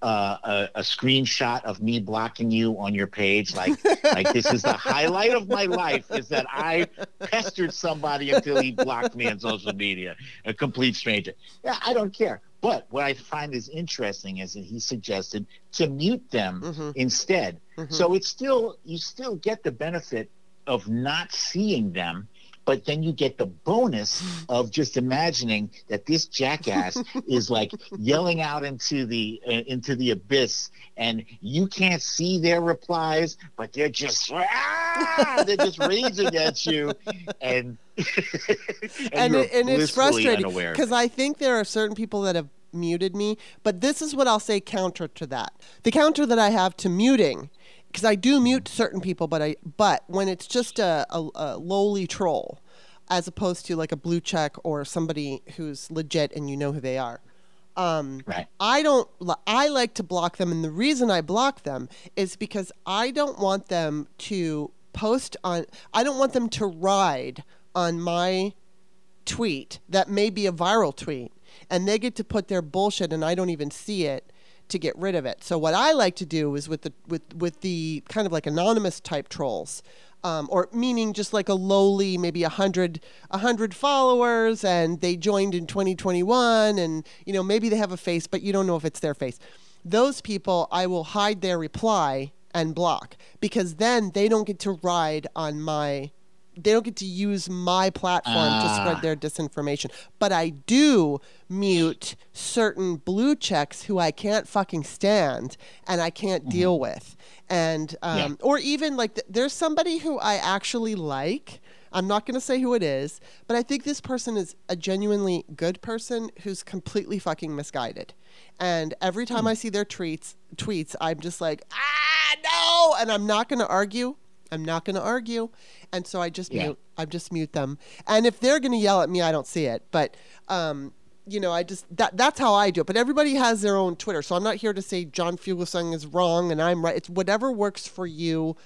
uh, a, a screenshot of me blocking you on your page? Like, like this is the highlight of my life is that I pestered somebody until he blocked me on social media, a complete stranger. Yeah, I don't care. But what I find is interesting is that he suggested to mute them Mhm. instead. Mhm. So it's still you still get the benefit of not seeing them, but then you get the bonus of just imagining that this jackass is like yelling out into the uh, into the abyss, and you can't see their replies, but they're just ah, they're just raging at you, and and, it, and it's frustrating because I think there are certain people that have muted me, but this is what I'll say counter to that. The counter that I have to muting, because I do mute certain people, but I but when it's just a, a, a lowly troll, as opposed to like a blue check or somebody who's legit and you know who they are. Um, right. I don't. I like to block them, and the reason I block them is because I don't want them to post on. I don't want them to ride on my tweet that may be a viral tweet, and they get to put their bullshit, and I don't even see it to get rid of it. So what I like to do is with the with with the kind of like anonymous type trolls. Um, or meaning just like a lowly, maybe a hundred, a hundred followers, and they joined in 2021, and you know maybe they have a face, but you don't know if it's their face. Those people, I will hide their reply and block because then they don't get to ride on my they don't get to use my platform to Ah. spread their disinformation. But I do mute certain blue checks who I can't fucking stand and I can't deal with. And um, Yeah. or even like th- there's somebody who I actually like. I'm not going to say who it is, but I think this person is a genuinely good person who's completely fucking misguided. And every time I see their tweets, tweets, I'm just like, ah, no, and I'm not going to argue. I'm not going to argue, and so I just Yeah. mute. I just mute them. And if they're going to yell at me, I don't see it. But um, you know, I just that that's how I do it. But everybody has their own Twitter, so I'm not here to say John Fugelsang is wrong and I'm right. It's whatever works for you.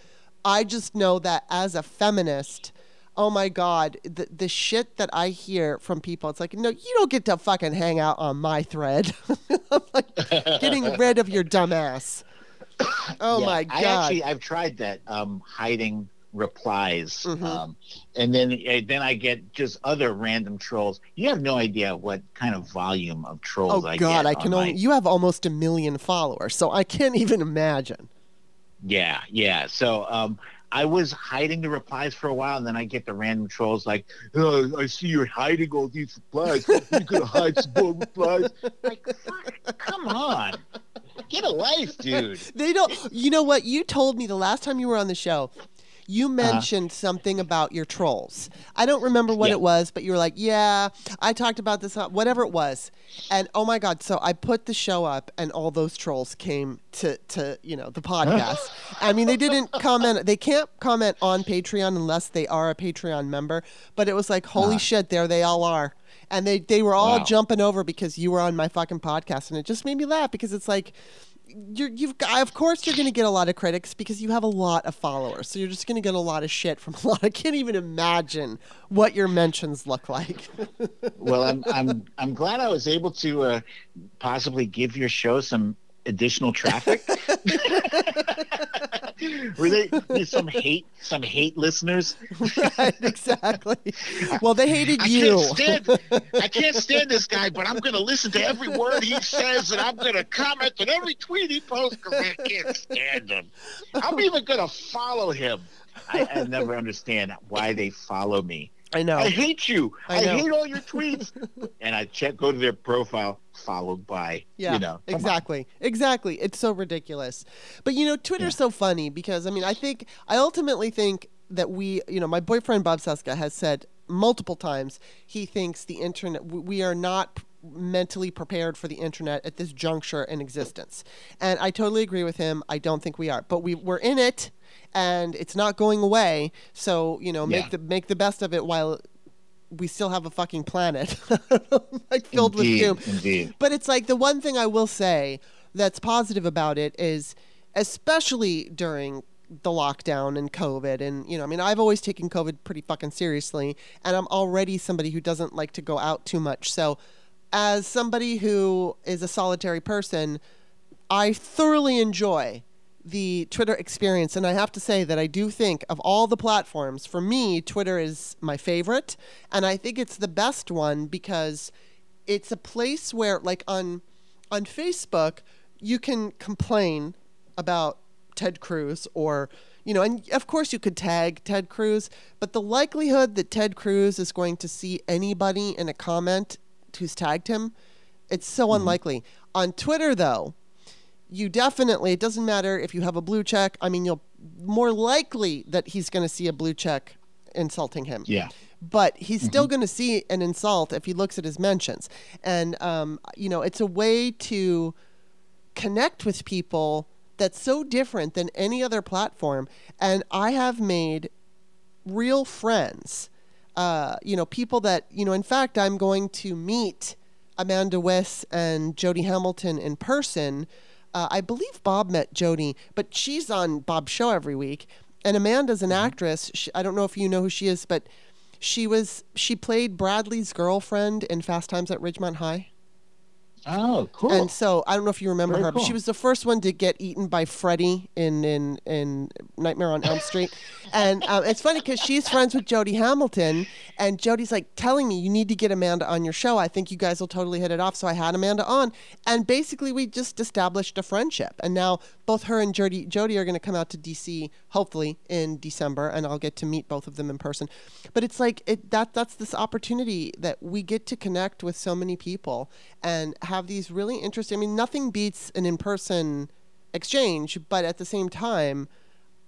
I just know that as a feminist, oh my god, the the shit that I hear from people, it's like, no, you don't get to fucking hang out on my thread. I'm like getting rid of your dumb ass. Oh Yeah, my god. I actually I've tried that um, hiding replies, Mhm. um, and then uh, then I get just other random trolls. You have no idea what kind of volume of trolls oh I god, get. I can my- only you have almost a million followers, so I can't even imagine. Yeah, yeah. So um, I was hiding the replies for a while, and then I get the random trolls like, oh, "I see you're hiding all these replies. You could hide some more replies." Like, fuck, come on, get a life, dude. They don't. You know what? You told me the last time you were on the show. You Uh-huh. mentioned something about your trolls. I don't remember what Yeah. it was, but you were like, "Yeah, I talked about this, uh, whatever it was." And oh my god! So I put the show up, and all those trolls came to to you know the podcast. I mean, they didn't comment. They can't comment on Patreon unless they are a Patreon member. But it was like, holy shit, there they all are. And they, they were all Wow. jumping over because you were on my fucking podcast, and it just made me laugh because it's like, you're, you've of course you're going to get a lot of critics because you have a lot of followers. So you're just going to get a lot of shit from a lot. I can't even imagine what your mentions look like. Well, I'm I'm I'm glad I was able to uh, possibly give your show some additional traffic. Were they some hate some hate listeners? right, exactly. Well, they hated I you. can't stand I can't stand this guy, but I'm gonna listen to every word he says and I'm gonna comment on every tweet he posts because I can't stand him. I'm even gonna follow him. I, I never understand why they follow me. I know. I hate you. I I, hate all your tweets. and I check, go to their profile, followed by, Yeah, you know, come on. exactly, exactly. It's so ridiculous, but you know, Twitter's so funny because I mean, I think I ultimately think that we, you know, my boyfriend Bob Cesca has said multiple times he thinks the internet we are not mentally prepared for the internet at this juncture in existence, and I totally agree with him. I don't think we are, but we we're in it, and it's not going away. So you know, make Yeah. the make the best of it while. We still have a fucking planet, like filled Indeed, with doom. Indeed. But it's like the one thing I will say that's positive about it is, especially during the lockdown and COVID, and you know, I mean, I've always taken COVID pretty fucking seriously, and I'm already somebody who doesn't like to go out too much. So, as somebody who is a solitary person, I thoroughly enjoy the Twitter experience. And I have to say that I do think of all the platforms, for me, Twitter is my favorite. And I think it's the best one because it's a place where, like on, on Facebook, you can complain about Ted Cruz or, you know, and of course you could tag Ted Cruz, but the likelihood that Ted Cruz is going to see anybody in a comment who's tagged him, it's so mm-hmm. unlikely. On Twitter, though, you definitely it doesn't matter if you have a blue check. I mean you'll more likely that he's going to see a blue check insulting him. Yeah. but he's still going to see an insult if he looks at his mentions. And um, you know it's a way to connect with people that's so different than any other platform. And i have made real friends uh, you know people that you know in fact i'm going to meet amanda Wyss and jody hamilton in person uh, i believe bob met jody but she's on bob's show every week and amanda's an actress she, i don't know if you know who she is but she was she played bradley's girlfriend in fast times at ridgemont high Oh, cool. and so I don't know if you remember Very her, but she was the first one to get eaten by Freddy in in, in Nightmare on Elm Street. and um, it's funny because she's friends with Jody Hamilton, and Jody's like telling me you need to get Amanda on your show. I think you guys will totally hit it off. So I had Amanda on, and basically we just established a friendship. And now both her and Jody Jody are going to come out to DC hopefully in December, and I'll get to meet both of them in person. But it's like it that that's this opportunity that we get to connect with so many people and have these really interesting. I mean, nothing beats an in-person exchange, but at the same time.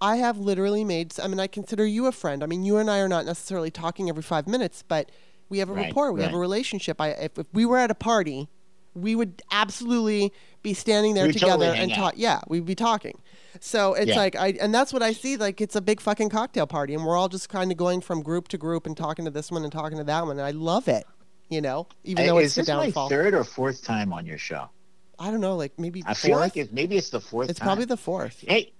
I have literally made. I mean, I consider you a friend. I mean, you and I are not necessarily talking every five minutes, but we have a Right, rapport. We have a relationship. I, if, if we were at a party, we would absolutely be standing there We'd together totally and talk. Yeah, we'd be talking. So it's Yeah. like I, and that's what I see. Like it's a big fucking cocktail party, and we're all just kind of going from group to group and talking to this one and talking to that one, and I love it. You know, even though Hey, it's is the this downfall. my third or fourth time on your show? I don't know, like maybe I fourth. feel like it, maybe it's the fourth it's time. probably the fourth. Hey,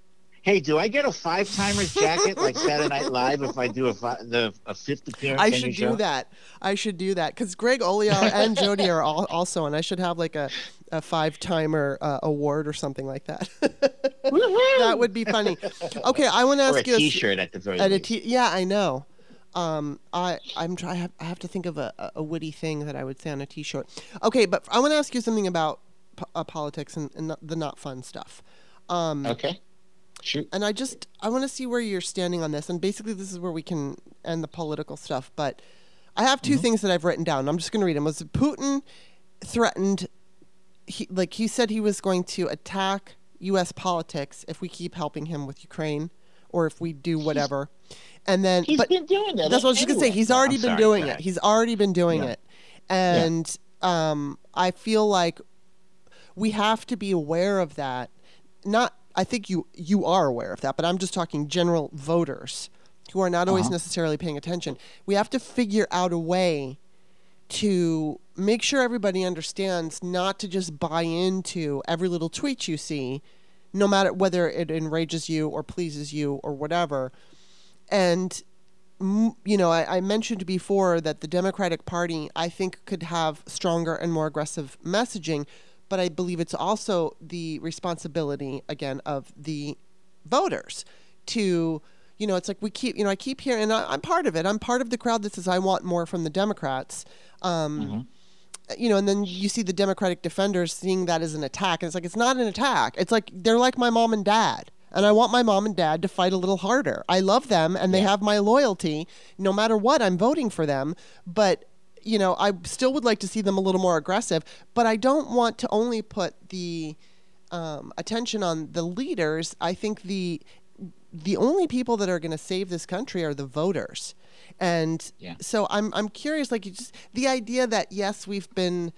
hey, do I get a five timers jacket like Saturday Night Live if I do a fi- the a fifth appearance? I should do show? that. I should do that because Greg Olear and Jody are all, also, and I should have like a, a five timer uh, award or something like that. that would be funny. Okay, I want to ask you. a T-shirt at the very At least. t- yeah, I know. Um, I I'm try. I have, I have to think of a, a- witty thing that I would say on a T-shirt. Okay, but I want to ask you something about po- uh, politics and, and not- the not fun stuff. Um, okay. Shoot. and I just I want to see where you're standing on this. And basically, this is where we can end the political stuff. But I have 2 things that I've written down. I'm just going to read them. Was Putin threatened? He like he said he was going to attack U.S. politics if we keep helping him with Ukraine, or if we do whatever. and then, He's but been doing that. that's what I was just gonna say. He's already I'm been sorry. doing it. He's already been doing Yeah. it, and um, I feel like we have to be aware of that. Not, I think you you are aware of that, but I'm just talking general voters who are not always Uh-huh. necessarily paying attention. We have to figure out a way to make sure everybody understands not to just buy into every little tweet you see, no matter whether it enrages you or pleases you or whatever. And you know, I, I mentioned before that the Democratic Party, I think, could have stronger and more aggressive messaging, but I believe it's also the responsibility, again, of the voters to, you know, it's like we keep, you know, I keep hearing, and I, I'm part of it. I'm part of the crowd that says I want more from the Democrats. Um, you know, and then you see the Democratic defenders seeing that as an attack. And it's like, it's not an attack. It's like they're like my mom and dad. And I want my mom and dad to fight a little harder. I love them and they have my loyalty. No matter what, I'm voting for them. But, you know, I still would like to see them a little more aggressive. But I don't want to only put the um, attention on the leaders. I think the the only people that are going to save this country are the voters. And Yeah. so I'm I'm curious like you just the idea that yes, we've been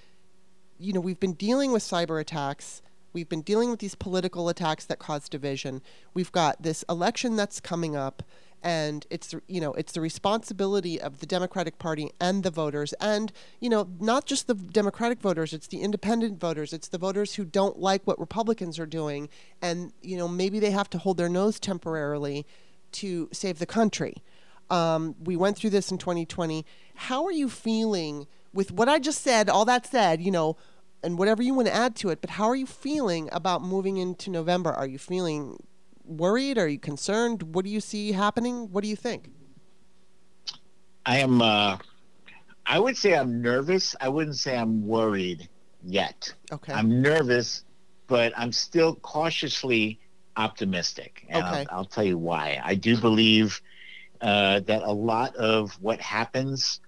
you know, we've been dealing with cyber attacks. We've been dealing with these political attacks that cause division. We've got this election that's coming up and it's you know, it's the responsibility of the Democratic Party and the voters and, you know, not just the Democratic voters, it's the independent voters, it's the voters who don't like what Republicans are doing and, you know, maybe they have to hold their nose temporarily to save the country. Um, we went through this in 2020. How are you feeling with what I just said? All that said, you know, and whatever you want to add to it, but how are you feeling about moving into November? Are you feeling worried? Are you concerned? What do you see happening? What do you think? I am. Uh, I would say I'm nervous. I wouldn't say I'm worried yet. Okay. I'm nervous, but I'm still cautiously optimistic, and Okay. I'll, I'll tell you why. I do believe uh, that a lot of what happens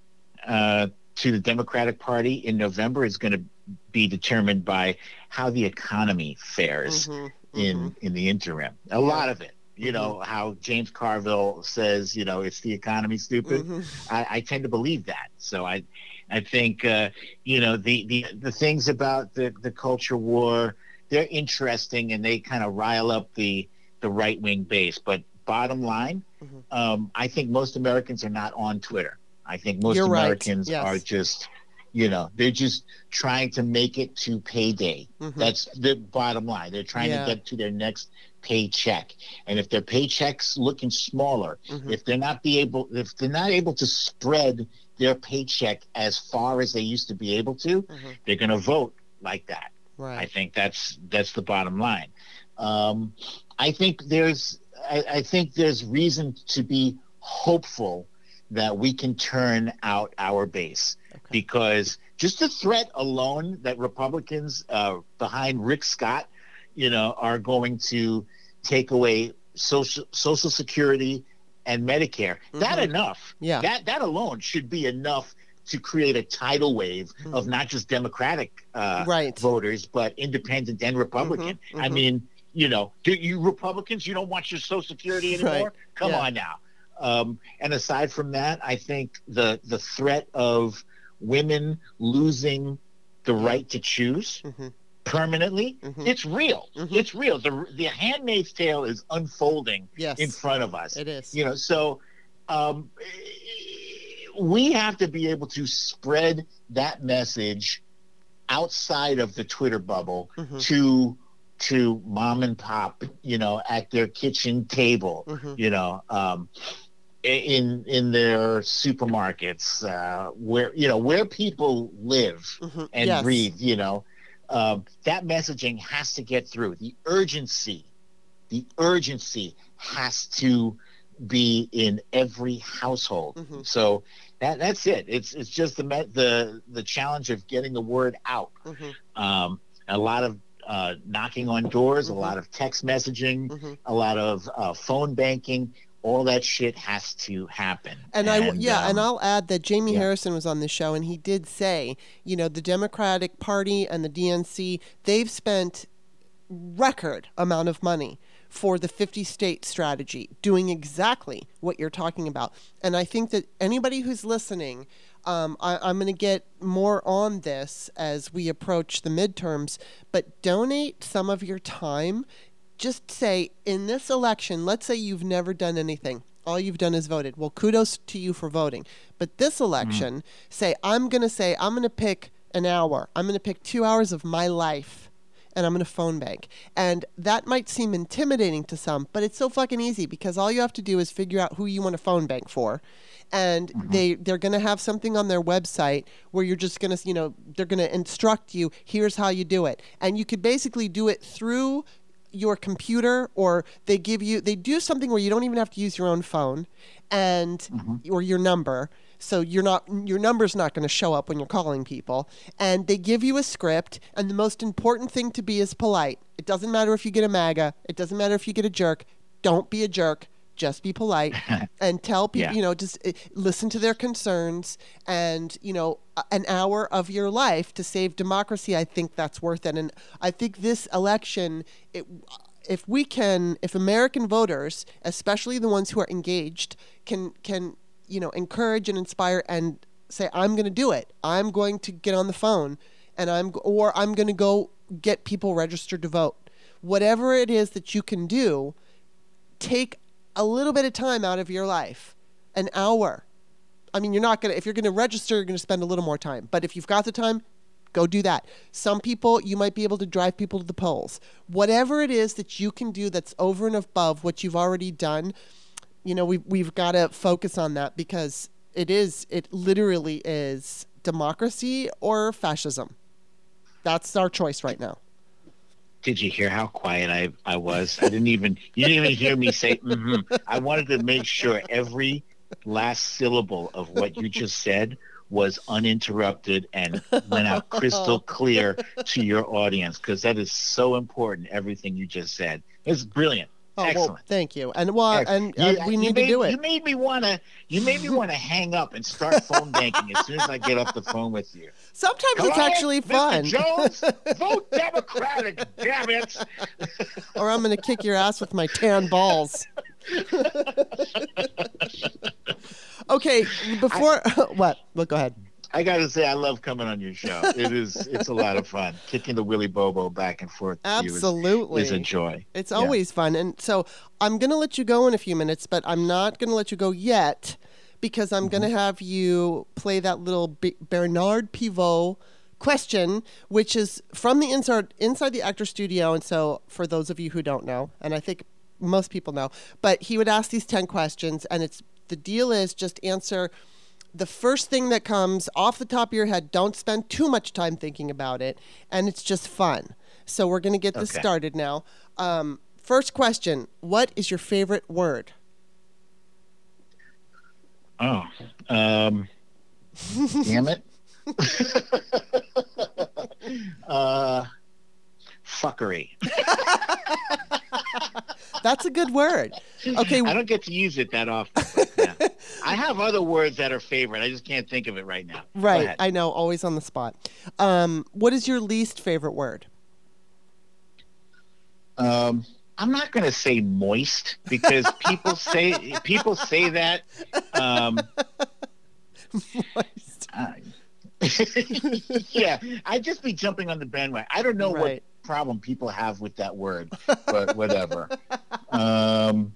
uh, to the Democratic Party in November is going to be determined by how the economy fares Mhm, in mhm. in the interim. A lot of it. You know how James Carville says, you know, it's the economy stupid. Mhm. I, I tend to believe that. So I, I think uh, you know the, the the things about the the culture war they're interesting and they kind of rile up the the right wing base. But bottom line, Mhm. um, I think most Americans are not on Twitter. I think most You're right. Americans Yes. are just, you know, they're just trying to make it to payday. Mhm. That's the bottom line. They're trying Yeah. to get to their next paycheck, and if their paycheck's looking smaller, Mhm. if they're not be able, if they're not able to spread their paycheck as far as they used to be able to, Mhm. they're going to vote like that. I think that's that's the bottom line. Um, I think there's I, I think there's reason to be hopeful that we can turn out our base Okay. because just the threat alone that Republicans uh, behind Rick Scott, you know, are going to take away social social security and Medicare. That Mhm. enough. Yeah. That that alone should be enough to create a tidal wave of not just Democratic uh, Right. voters, but independent and Republican. Mhm, I mhm. mean, you know, do you Republicans, you don't want your Social Security anymore? Right, Come yeah. on now. Um, and aside from that, I think the the threat of women losing the right to choose Mhm. permanently, Mhm. it's real. Mhm. It's real. The the Handmaid's Tale is unfolding Yes. in front of us It is. you know so um, we have to be able to spread that message outside of the twitter bubble Mhm. to to mom and pop you know at their kitchen table Mhm. you know um, in in their supermarkets uh, where you know where people live Mhm. and Yes. breathe you know um, that messaging has to get through the urgency the urgency has to be in every household Mhm. so that that's it it's it's just the the the challenge of getting the word out Mhm. um, a lot of uh, knocking on doors, Mhm. a lot of text messaging, Mhm. a lot of uh, phone banking. All that shit has to happen. And I yeah, and um, I'll add that Jamie yeah. Harrison was on the show, and he did say, you know, the Democratic Party and the DNC, they've spent record amount of money for the 50 state strategy, doing exactly what you're talking about. And I think that anybody who's listening, um, I, I'm going to get more on this as we approach the midterms, but donate some of your time. Just say, in this election, let's say you've never done anything. All you've done is voted. Well, kudos to you for voting. But this mm. election, say, I'm going to say, I'm going to pick an hour. I'm going to pick two hours of my life and I'm going to phone bank. And that might seem intimidating to some, but it's so fucking easy because all you have to do is figure out who you want to phone bank for. And mm-hmm. they they're going to have something on their website where you're just going to, you know, they're going to instruct you, here's how you do it. And you could basically do it through your computer or they give you they do something where you don't even have to use your own phone and mm-hmm. or your number. So you're not your number's not going to show up when you're calling people. And they give you a script and the most important thing to be is polite. It doesn't matter if you get a maga. It doesn't matter if you get a jerk. Don't be a jerk just be polite and tell people Yeah. you know just uh, listen to their concerns and you know an hour of your life to save democracy i think that's worth it. And i think this election it if we can if american voters especially the ones who are engaged can can you know encourage and inspire and say i'm going to do it. I'm going to get on the phone and i'm or i'm going to go get people registered to vote. Whatever it is that you can do take a little bit of time out of your life an hour. I mean you're not going to if you're going to register you're going to spend a little more time. But if you've got the time go do that. Some people you might be able to drive people to the polls. Whatever it is that you can do that's over and above what you've already done you know we've, we've got to focus on that because it is it literally is democracy or fascism. That's our choice right now Did you hear how quiet I, I was? I didn't even you didn't even hear me say mm-hmm. I wanted to make sure every last syllable of what you just said was uninterrupted and went out crystal clear to your audience because that is so important everything you just said. It's brilliant. Oh well Excellent. thank you and well and You- uh, we need made, to do it. You made me wanna you made me wanna hang up and start phone banking as soon as I get off the phone with you. sometimes it's Hello, actually Mr. fun Jones, vote Democratic, damn it. or i'm going to kick your ass with my tan balls okay before what well go ahead I gotta say, I love coming on your show. It is, it's a lot of fun. Kicking the Willy Bobo back and forth to you is- absolutely is, a joy. It's Yeah. always fun. And so I'm going to let you go in a few minutes, but I'm not going to let you go yet because I'm going to Mm-hmm. have you play that little B- Bernard Pivot question, which is from the inside, inside the actor studio. And so for those of you who don't know, and I think most people know, but he would ask these 10 questions and it's the deal is just answer the first thing that comes off the top of your head. Don't spend too much time thinking about it, and it's just fun. So we're going to get this Okay. started now. Um, first question: What is your favorite word? Oh, um, damn it. uh, fuckery. That's a good word. Okay, I don't get to use it that often. yeah. I have other words that are favorite. I just can't think of it right now. Right. I know, always on the spot. Um, what is your least favorite word? Um, I'm not going to say moist because people say people say that. Um, Moist. uh, yeah, I'd just be jumping on the bandwagon. I don't know what Right. Problem people have with that word, but whatever. Um,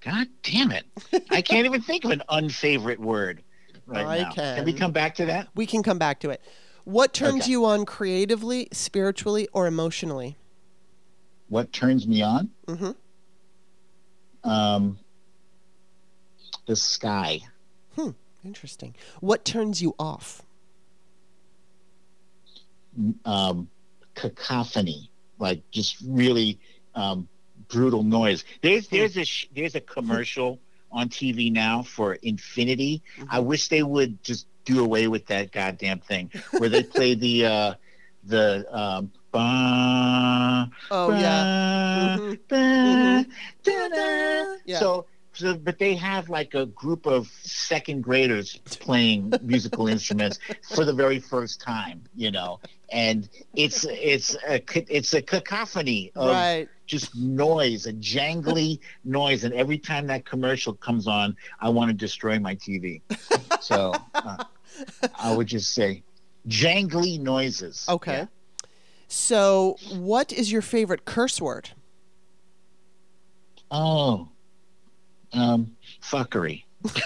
God damn it! I can't even think of an unfavorite word right I now. Can we come back to that? We can come back to it. What turns Okay. you on creatively, spiritually, or emotionally? What turns me on? Mhm. Um, the sky. Hmm. Interesting. What turns you off? um, cacophony, like just really um, brutal noise. There's Hmm. there's a there's a commercial on TV now for Infinity. Mhm. I wish they would just do away with that goddamn thing where they play the uh, the um, ba, Oh ba, yeah. Mhm. ba, Mhm. da, da. Yeah. So, so, but they have like a group of second graders playing musical instruments for the very first time, you know, and it's it's a it's a cacophony of Right. just noise, a jangly noise, and every time that commercial comes on, I want to destroy my TV. So uh, I would just say jangly noises. Okay. Yeah. So, what is your favorite curse word? Oh, um, fuckery.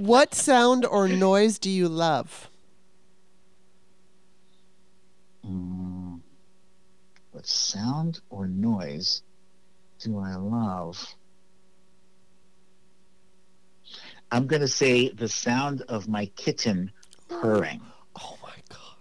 What sound or noise do you love? Mm, what sound or noise do I love? I'm going to say the sound of my kitten purring. Oh my god.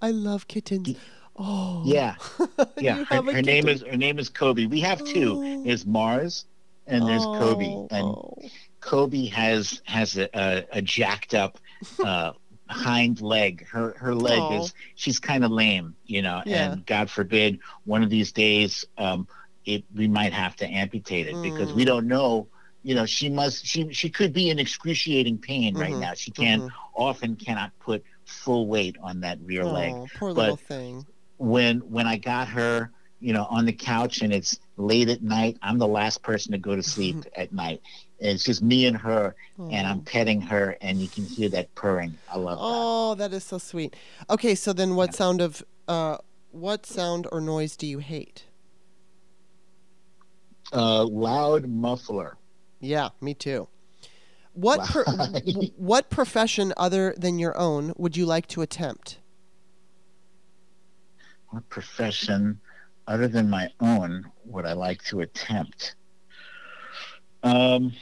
I love kittens. Oh. Yeah, yeah. Her, her name is her name is Kobe. We have two. Oh. There's Mars and there's Kobe. Oh, And oh. Kobe has has a, a, a jacked up uh, hind leg. Her her leg Aw. is she's kind of lame, you know. Yeah. And God forbid one of these days, um, it we might have to amputate it because Mm. we don't know. You know, she must. She she could be in excruciating pain right Mhm, now. She can't Mhm. often cannot put full weight on that rear leg Oh, poor but- little thing. When when I got her, you know, on the couch and it's late at night, I'm the last person to go to sleep at night. And it's just me and her, and I'm petting her, and you can hear that purring. I love Oh, that is so sweet. Okay, so then what sound of uh what sound or noise do you hate? that. Uh, loud muffler. Yeah, me too. What pro- what profession other than your own would you like to attempt? What profession, other than my own, would I like to attempt? Um,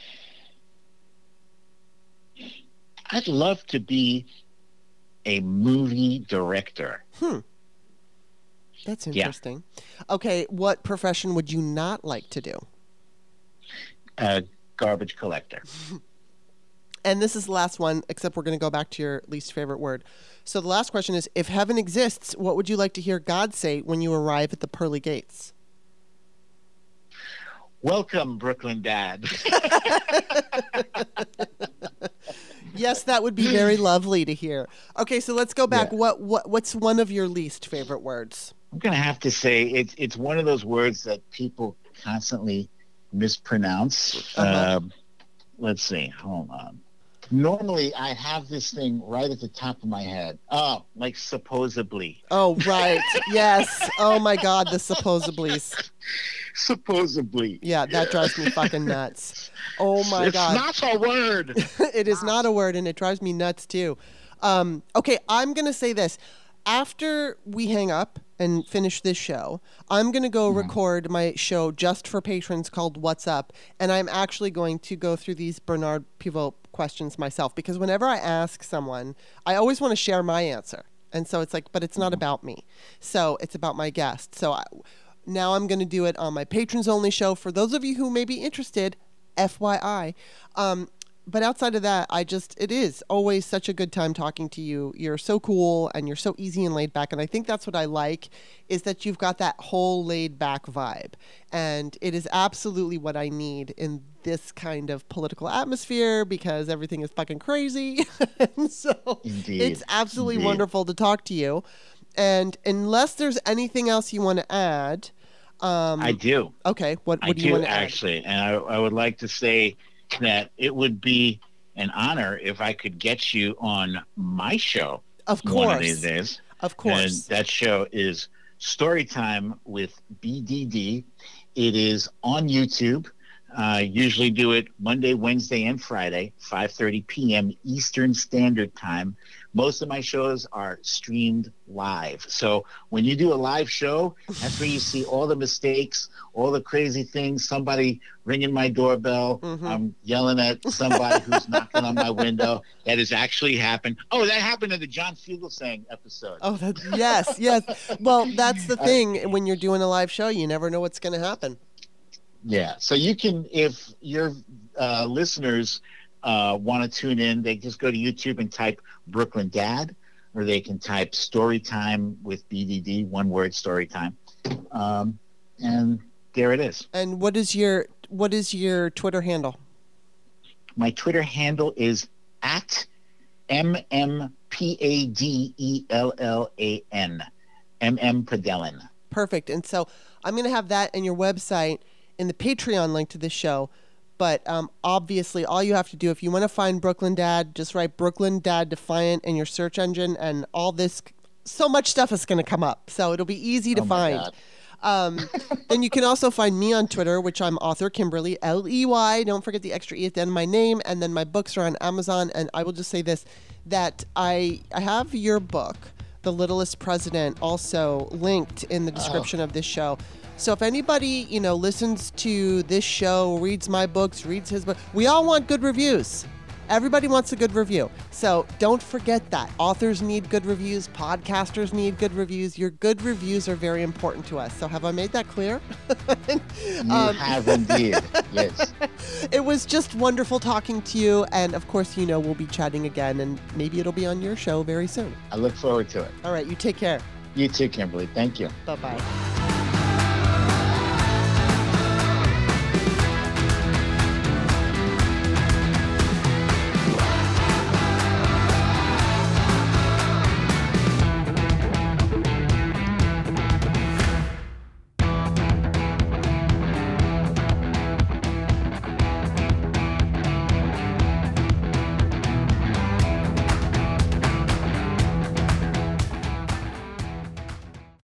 I'd love to be a movie director. Hmm. That's Yeah. interesting. Okay, what profession would you not like to do? A garbage collector. And this is the last one, except we're going to go back to your least favorite word. So the last question is if heaven exists, what would you like to hear God say when you arrive at the pearly gates? Welcome, Brooklyn Dad. Yes, that would be very lovely to hear. Okay, so let's go back. Yeah. What what what's one of your least favorite words? I'm gonna have to say it's it's one of those words that people constantly mispronounce. Uh-huh. Um, let's see. Hold on. Normally, I have this thing right at the top of my head. Oh, like supposedly. Oh, right. yes. Oh my god, the supposablys. Supposedly. Yeah, that drives me fucking nuts. Oh my it's god. It's not a word. it is not a word and it drives me nuts too. Um, okay, I'm going to say this. After we hang up and finish this show, I'm going to go record my show just for patrons called What's Up. And I'm actually going to go through these Bernard Pivot questions myself because whenever I ask someone, I always want to share my answer. And so it's like, but it's not about me. So it's about my guest. So I, now I'm going to do it on my patrons only show. For those of you who may be interested, FYI. Um, but outside of that, I just, it is always such a good time talking to you. You're so cool and you're so easy and laid back. And I think that's what I like is that you've got that whole laid back vibe. And it is absolutely what I need in this kind of political atmosphere because everything is fucking crazy. and so Indeed. it's absolutely Indeed. wonderful to talk to you. And unless there's anything else you want to add, um, I do. okay, what, I what do you want to add? actually, and I, I would like to say that it would be an honor if I could get you on my show Of one of course. these days. Of And course. that show is Storytime with BDD. It is on YouTube. Uh, usually do it Monday, Wednesday, and Friday, 5:30 p.m. Eastern Standard Time. Most of my shows are streamed live. So when you do a live show, that's where you see all the mistakes, all the crazy things. Somebody ringing my doorbell. Mhm. I'm yelling at somebody who's knocking on my window. That has actually happened. Oh, that happened in the John Fugelsang episode. Oh, that, yes, yes. Well, that's the thing. When you're doing a live show, you never know what's going to happen. Yeah. So you can, if your uh, listeners uh, want to tune in, they just go to YouTube and type Brooklyn Dad. or they can type story time with BDD, one word story time. Um, and there it is. And what is your what is your Twitter handle? My Twitter handle is at M M P A D E L L A N. M M Padellan. Perfect. And so I'm going to have that and your website in the Patreon link to this show. But um, obviously, all you have to do if you want to find Brooklyn Dad, just write Brooklyn Dad Defiant in your search engine, and all this, so much stuff is going to come up. So it'll be easy to Oh find. Um, then you can also find me on Twitter, which I'm author Kimberly L E Y. Don't forget the extra e at the end of my name. And then my books are on Amazon. And I will just say this: that I I have your book, The Liddle'est President, also linked in the description of this show. So if anybody you know listens to this show, reads my books, reads his book, we all want good reviews. Everybody wants a good review. So don't forget that. Authors need good reviews, podcasters need good reviews. Your good reviews are very important to us. So have I made that clear? You Um, have indeed. yes. it was just wonderful talking to you. And of course, you know, we'll be chatting again and maybe it'll be on your show very soon. I look forward to it. All right, you take care. You too, Kimberly. Thank you. Bye bye.